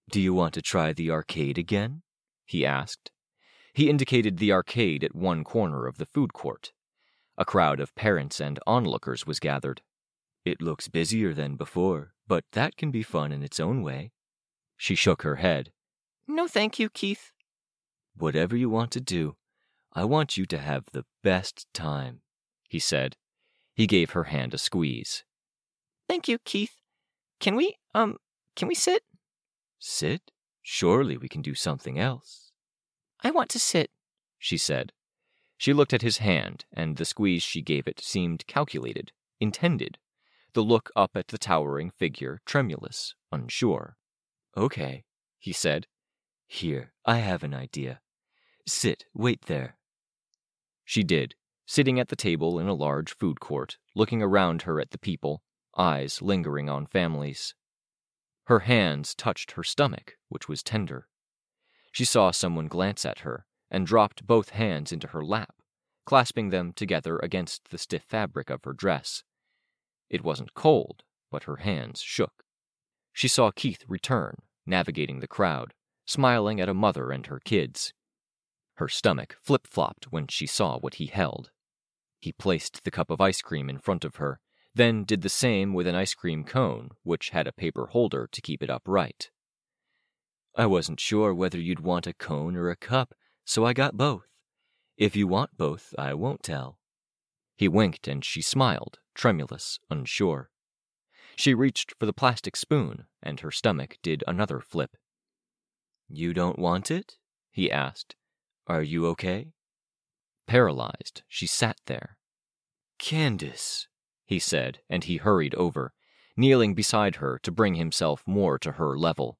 Do you want to try the arcade again? he asked. He indicated the arcade at one corner of the food court. A crowd of parents and onlookers was gathered. It looks busier than before, but that can be fun in its own way. She shook her head. No, thank you, Keith. Whatever you want to do, I want you to have the best time, he said. He gave her hand a squeeze. Thank you, Keith. Can we, um, can we sit? Sit? Surely we can do something else. I want to sit, she said. She looked at his hand, and the squeeze she gave it seemed calculated, intended. The look up at the towering figure tremulous, unsure. Okay, he said. Here, I have an idea. Sit, wait there. She did, sitting at the table in a large food court, looking around her at the people, eyes lingering on families. Her hands touched her stomach, which was tender. She saw someone glance at her and dropped both hands into her lap, clasping them together against the stiff fabric of her dress. It wasn't cold, but her hands shook. She saw Keith return, navigating the crowd, smiling at a mother and her kids. Her stomach flip flopped when she saw what he held. He placed the cup of ice cream in front of her, then did the same with an ice cream cone, which had a paper holder to keep it upright. I wasn't sure whether you'd want a cone or a cup, so I got both. If you want both, I won't tell. He winked and she smiled, tremulous, unsure. She reached for the plastic spoon, and her stomach did another flip. You don't want it? he asked. Are you okay? Paralyzed, she sat there. Candace, he said, and he hurried over, kneeling beside her to bring himself more to her level.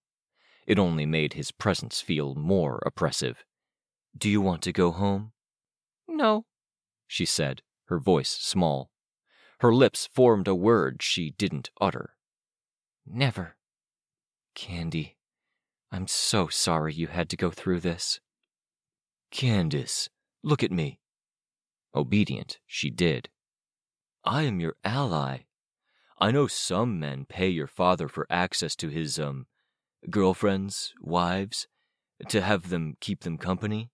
It only made his presence feel more oppressive. Do you want to go home? No, she said, her voice small. Her lips formed a word she didn't utter. Never. Candy, I'm so sorry you had to go through this. Candace, look at me. Obedient, she did. I am your ally. I know some men pay your father for access to his, um, girlfriends, wives, to have them keep them company.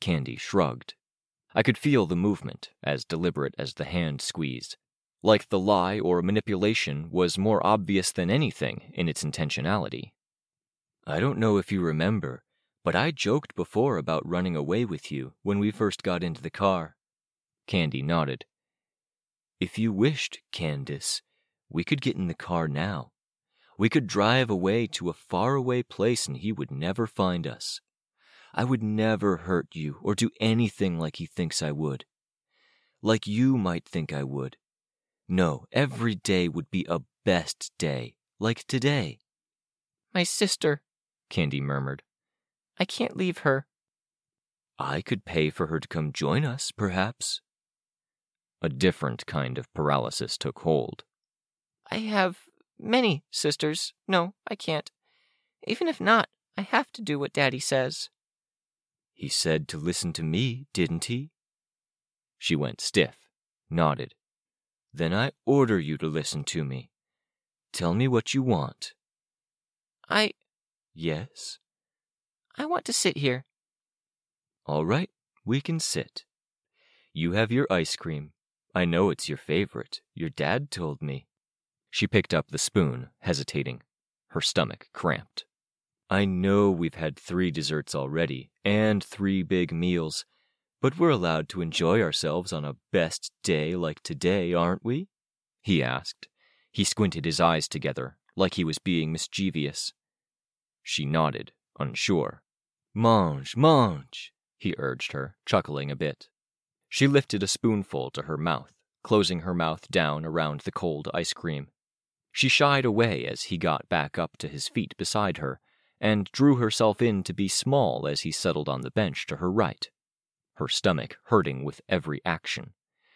Candy shrugged. I could feel the movement, as deliberate as the hand squeezed. Like the lie or manipulation was more obvious than anything in its intentionality. I don't know if you remember, but I joked before about running away with you when we first got into the car. Candy nodded. If you wished, Candace, we could get in the car now. We could drive away to a faraway place and he would never find us. I would never hurt you or do anything like he thinks I would. Like you might think I would. No, every day would be a best day, like today. My sister, Candy murmured. I can't leave her. I could pay for her to come join us, perhaps. A different kind of paralysis took hold. I have many sisters. No, I can't. Even if not, I have to do what Daddy says. He said to listen to me, didn't he? She went stiff, nodded. Then I order you to listen to me. Tell me what you want. I. Yes? I want to sit here. All right, we can sit. You have your ice cream. I know it's your favorite. Your dad told me. She picked up the spoon, hesitating. Her stomach cramped. I know we've had three desserts already, and three big meals, but we're allowed to enjoy ourselves on a best day like today, aren't we? He asked. He squinted his eyes together, like he was being mischievous. She nodded, unsure. Mange, mange, he urged her, chuckling a bit. She lifted a spoonful to her mouth, closing her mouth down around the cold ice cream. She shied away as he got back up to his feet beside her and drew herself in to be small as he settled on the bench to her right. Her stomach hurting with every action,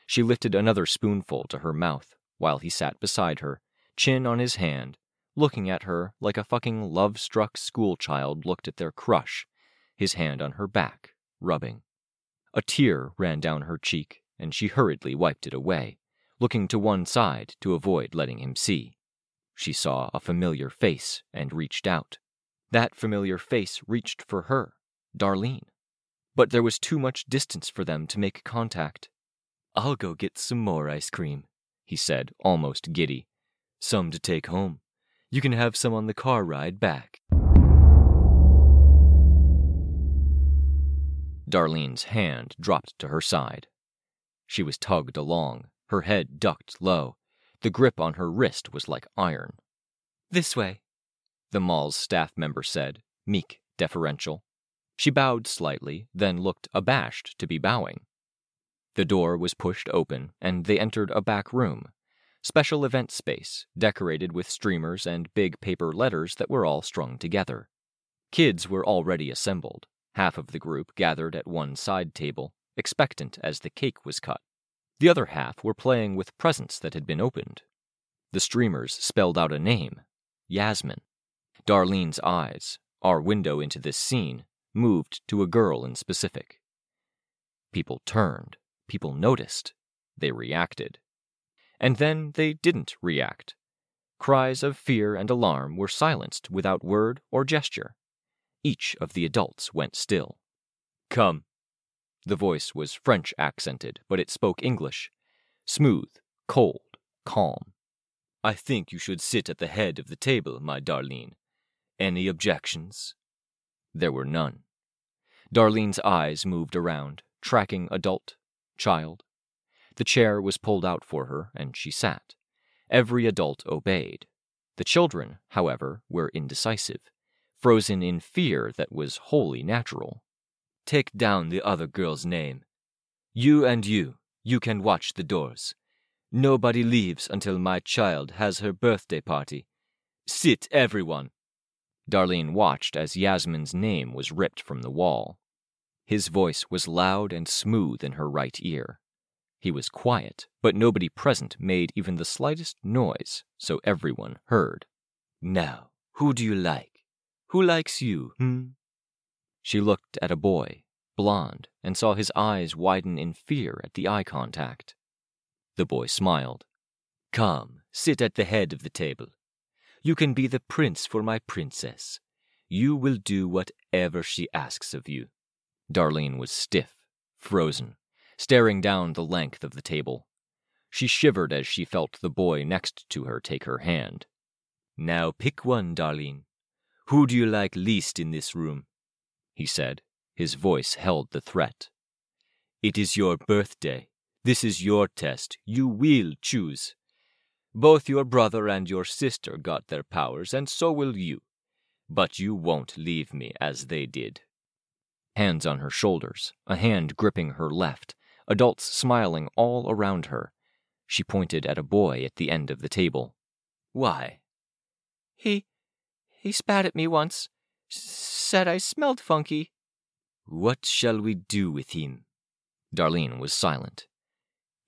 she lifted another spoonful to her mouth while he sat beside her, chin on his hand, looking at her like a fucking love struck schoolchild looked at their crush, his hand on her back, rubbing. A tear ran down her cheek, and she hurriedly wiped it away, looking to one side to avoid letting him see. She saw a familiar face and reached out. That familiar face reached for her, Darlene. But there was too much distance for them to make contact. I'll go get some more ice cream, he said, almost giddy. Some to take home. You can have some on the car ride back. Darlene's hand dropped to her side. She was tugged along, her head ducked low. The grip on her wrist was like iron. This way, the mall's staff member said, meek, deferential. She bowed slightly, then looked abashed to be bowing. The door was pushed open, and they entered a back room, special event space, decorated with streamers and big paper letters that were all strung together. Kids were already assembled, half of the group gathered at one side table, expectant as the cake was cut. The other half were playing with presents that had been opened. The streamers spelled out a name Yasmin. Darlene's eyes, our window into this scene, moved to a girl in specific. People turned, people noticed, they reacted. And then they didn't react. Cries of fear and alarm were silenced without word or gesture. Each of the adults went still. Come. The voice was French accented, but it spoke English. Smooth, cold, calm. I think you should sit at the head of the table, my Darlene. Any objections? There were none. Darlene's eyes moved around, tracking adult, child. The chair was pulled out for her, and she sat. Every adult obeyed. The children, however, were indecisive, frozen in fear that was wholly natural. Take down the other girl's name. You and you, you can watch the doors. Nobody leaves until my child has her birthday party. Sit, everyone. Darlene watched as Yasmin's name was ripped from the wall. His voice was loud and smooth in her right ear. He was quiet, but nobody present made even the slightest noise, so everyone heard. Now, who do you like? Who likes you, hmm? She looked at a boy, blond, and saw his eyes widen in fear at the eye contact. The boy smiled. Come, sit at the head of the table. You can be the prince for my princess. You will do whatever she asks of you. Darlene was stiff, frozen, staring down the length of the table. She shivered as she felt the boy next to her take her hand. Now pick one, Darlene. Who do you like least in this room? He said. His voice held the threat. It is your birthday. This is your test. You will choose. Both your brother and your sister got their powers, and so will you. But you won't leave me as they did hands on her shoulders, a hand gripping her left, adults smiling all around her. She pointed at a boy at the end of the table. Why? He. He spat at me once. Said I smelled funky. What shall we do with him? Darlene was silent.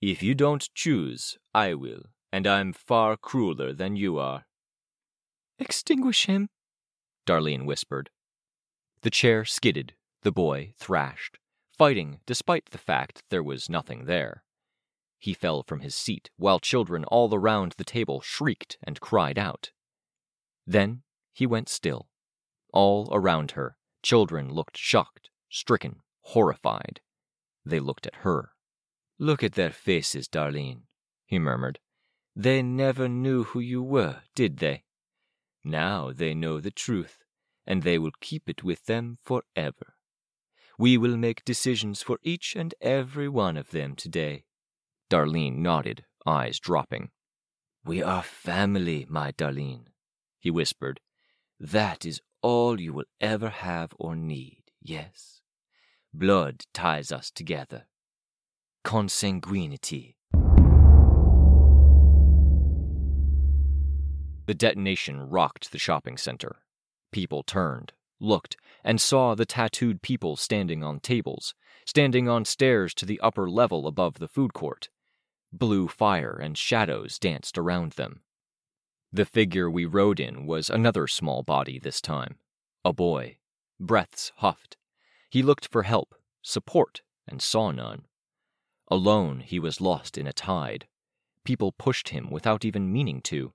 If you don't choose, I will, and I'm far crueler than you are. Extinguish him, Darlene whispered. The chair skidded, the boy thrashed, fighting despite the fact there was nothing there. He fell from his seat while children all around the table shrieked and cried out. Then he went still. All around her, children looked shocked, stricken, horrified. They looked at her. Look at their faces, Darlene, he murmured. They never knew who you were, did they? Now they know the truth, and they will keep it with them forever. We will make decisions for each and every one of them today. Darlene nodded, eyes dropping. We are family, my Darlene, he whispered. That is all you will ever have or need, yes? Blood ties us together. Consanguinity. The detonation rocked the shopping center. People turned, looked, and saw the tattooed people standing on tables, standing on stairs to the upper level above the food court. Blue fire and shadows danced around them. The figure we rode in was another small body this time, a boy. Breaths huffed. He looked for help, support, and saw none. Alone, he was lost in a tide. People pushed him without even meaning to.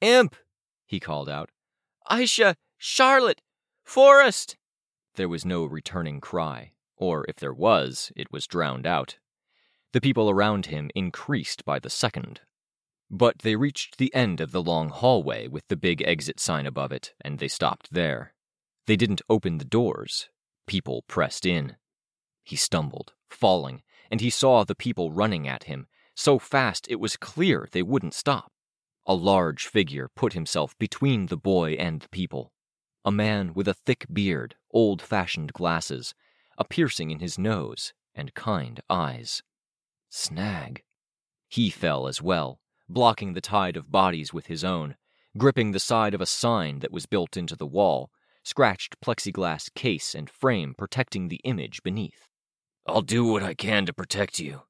Imp! he called out. Aisha! Charlotte! Forrest! There was no returning cry, or if there was, it was drowned out. The people around him increased by the second. But they reached the end of the long hallway with the big exit sign above it, and they stopped there. They didn't open the doors. People pressed in. He stumbled, falling, and he saw the people running at him, so fast it was clear they wouldn't stop. A large figure put himself between the boy and the people a man with a thick beard, old fashioned glasses, a piercing in his nose, and kind eyes. Snag. He fell as well, blocking the tide of bodies with his own, gripping the side of a sign that was built into the wall, scratched plexiglass case and frame protecting the image beneath. I'll do what I can to protect you,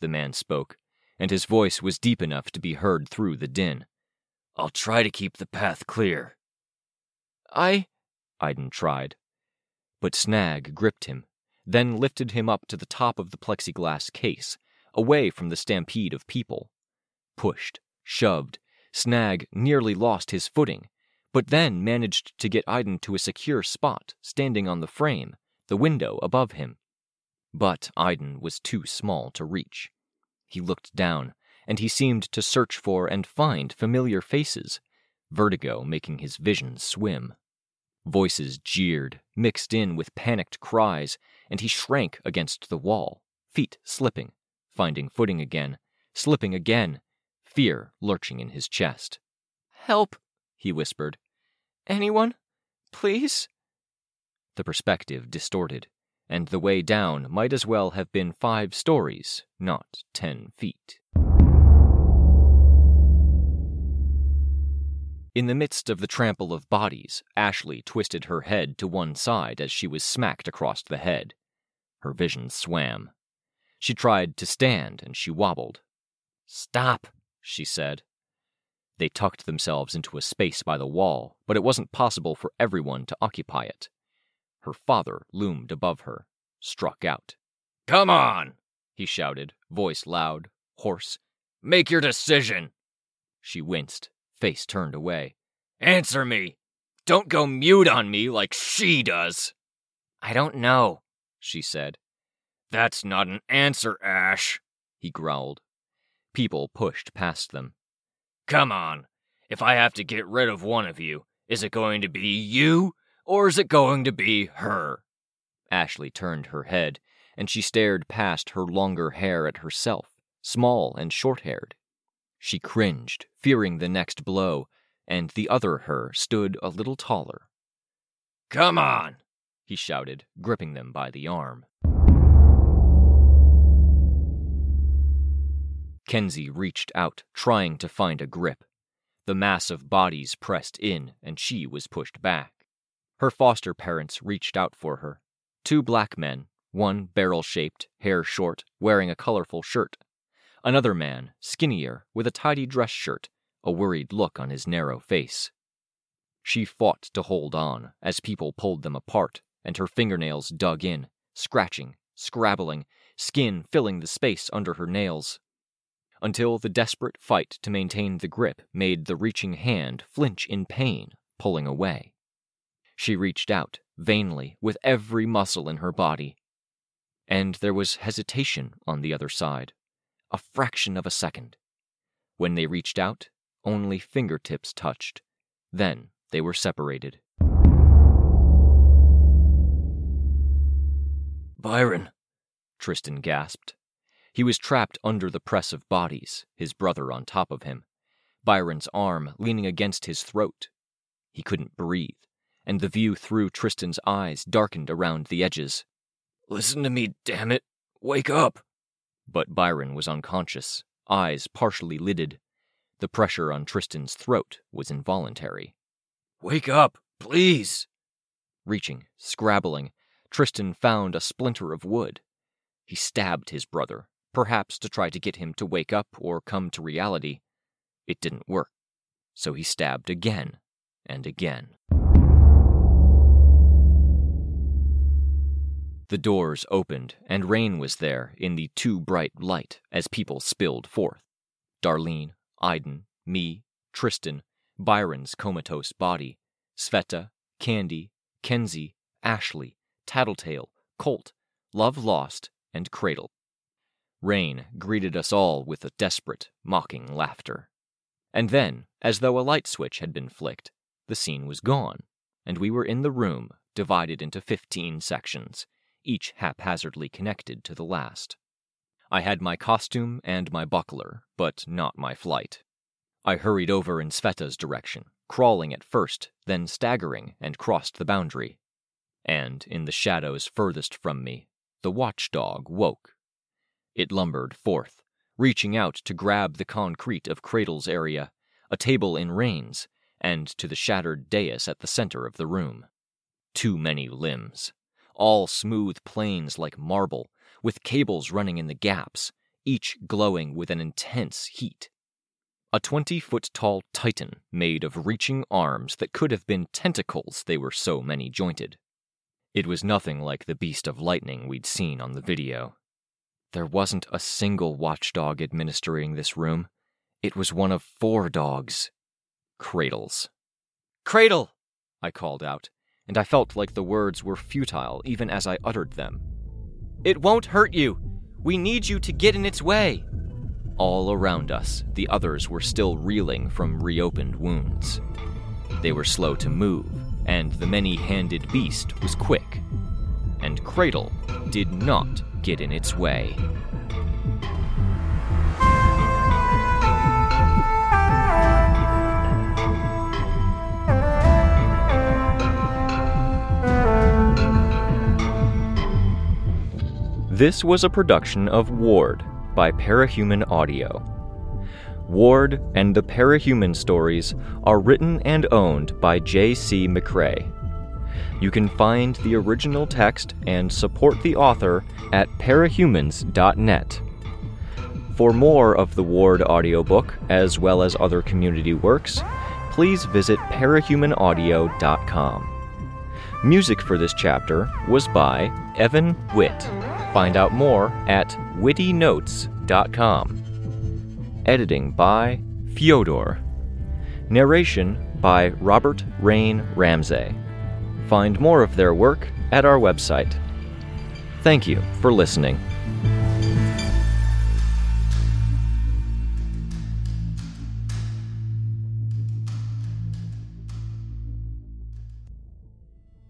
the man spoke, and his voice was deep enough to be heard through the din. I'll try to keep the path clear. I. Aiden tried. But Snag gripped him, then lifted him up to the top of the plexiglass case, away from the stampede of people. Pushed, shoved, Snag nearly lost his footing, but then managed to get Aiden to a secure spot, standing on the frame, the window above him. But Aiden was too small to reach. He looked down, and he seemed to search for and find familiar faces, vertigo making his vision swim. Voices jeered, mixed in with panicked cries, and he shrank against the wall, feet slipping, finding footing again, slipping again, fear lurching in his chest. Help, he whispered. Anyone? Please? The perspective distorted, and the way down might as well have been five stories, not ten feet. In the midst of the trample of bodies, Ashley twisted her head to one side as she was smacked across the head. Her vision swam. She tried to stand and she wobbled. Stop, she said. They tucked themselves into a space by the wall, but it wasn't possible for everyone to occupy it. Her father loomed above her, struck out. Come on, he shouted, voice loud, hoarse. Make your decision. She winced, face turned away. Answer me. Don't go mute on me like she does. I don't know, she said. That's not an answer, Ash, he growled. People pushed past them. Come on. If I have to get rid of one of you, is it going to be you or is it going to be her? Ashley turned her head, and she stared past her longer hair at herself, small and short haired. She cringed, fearing the next blow, and the other her stood a little taller. Come on, he shouted, gripping them by the arm. Kenzie reached out, trying to find a grip. The mass of bodies pressed in, and she was pushed back. Her foster parents reached out for her. Two black men, one barrel shaped, hair short, wearing a colorful shirt. Another man, skinnier, with a tidy dress shirt, a worried look on his narrow face. She fought to hold on as people pulled them apart, and her fingernails dug in, scratching, scrabbling, skin filling the space under her nails. Until the desperate fight to maintain the grip made the reaching hand flinch in pain, pulling away. She reached out, vainly, with every muscle in her body. And there was hesitation on the other side, a fraction of a second. When they reached out, only fingertips touched. Then they were separated. Byron, Tristan gasped. He was trapped under the press of bodies, his brother on top of him, Byron's arm leaning against his throat. He couldn't breathe and the view through Tristan's eyes darkened around the edges. Listen to me, damn it! Wake up! But Byron was unconscious, eyes partially lidded. The pressure on Tristan's throat was involuntary. Wake up, please! Reaching, scrabbling, Tristan found a splinter of wood. He stabbed his brother, perhaps to try to get him to wake up or come to reality. It didn't work, so he stabbed again and again. The doors opened, and Rain was there in the too bright light as people spilled forth. Darlene, Aiden, me, Tristan, Byron's comatose body, Sveta, Candy, Kenzie, Ashley, Tattletale, Colt, Love Lost, and Cradle. Rain greeted us all with a desperate, mocking laughter. And then, as though a light switch had been flicked, the scene was gone, and we were in the room, divided into fifteen sections, each haphazardly connected to the last. I had my costume and my buckler, but not my flight. I hurried over in Sveta's direction, crawling at first, then staggering, and crossed the boundary. And, in the shadows furthest from me, the watchdog woke. It lumbered forth, reaching out to grab the concrete of Cradle's area, a table in Rain's, and to the shattered dais at the center of the room. Too many limbs all smooth planes like marble, with cables running in the gaps, each glowing with an intense heat. A 20 foot tall titan made of reaching arms that could have been tentacles, they were so many jointed. It was nothing like the beast of lightning we'd seen on the video. There wasn't a single watchdog administering this room. It was one of four dogs. Cradles. Cradle! I called out, and I felt like the words were futile even as I uttered them. It won't hurt you. We need you to get in its way. All around us, the others were still reeling from reopened wounds. They were slow to move, and the many handed beast was quick. And Cradle did not get in its way. This was a production of Ward by Parahuman Audio. Ward and the Parahuman stories are written and owned by J.C. McCrae. You can find the original text and support the author at parahumans.net. For more of the Ward audiobook, as well as other community works, please visit parahumanaudio.com. Music for this chapter was by Evan Witt. Find out more at wittynotes.com. Editing by Fyodor. Narration by Robert Rain Ramsey. Find more of their work at our website. Thank you for listening.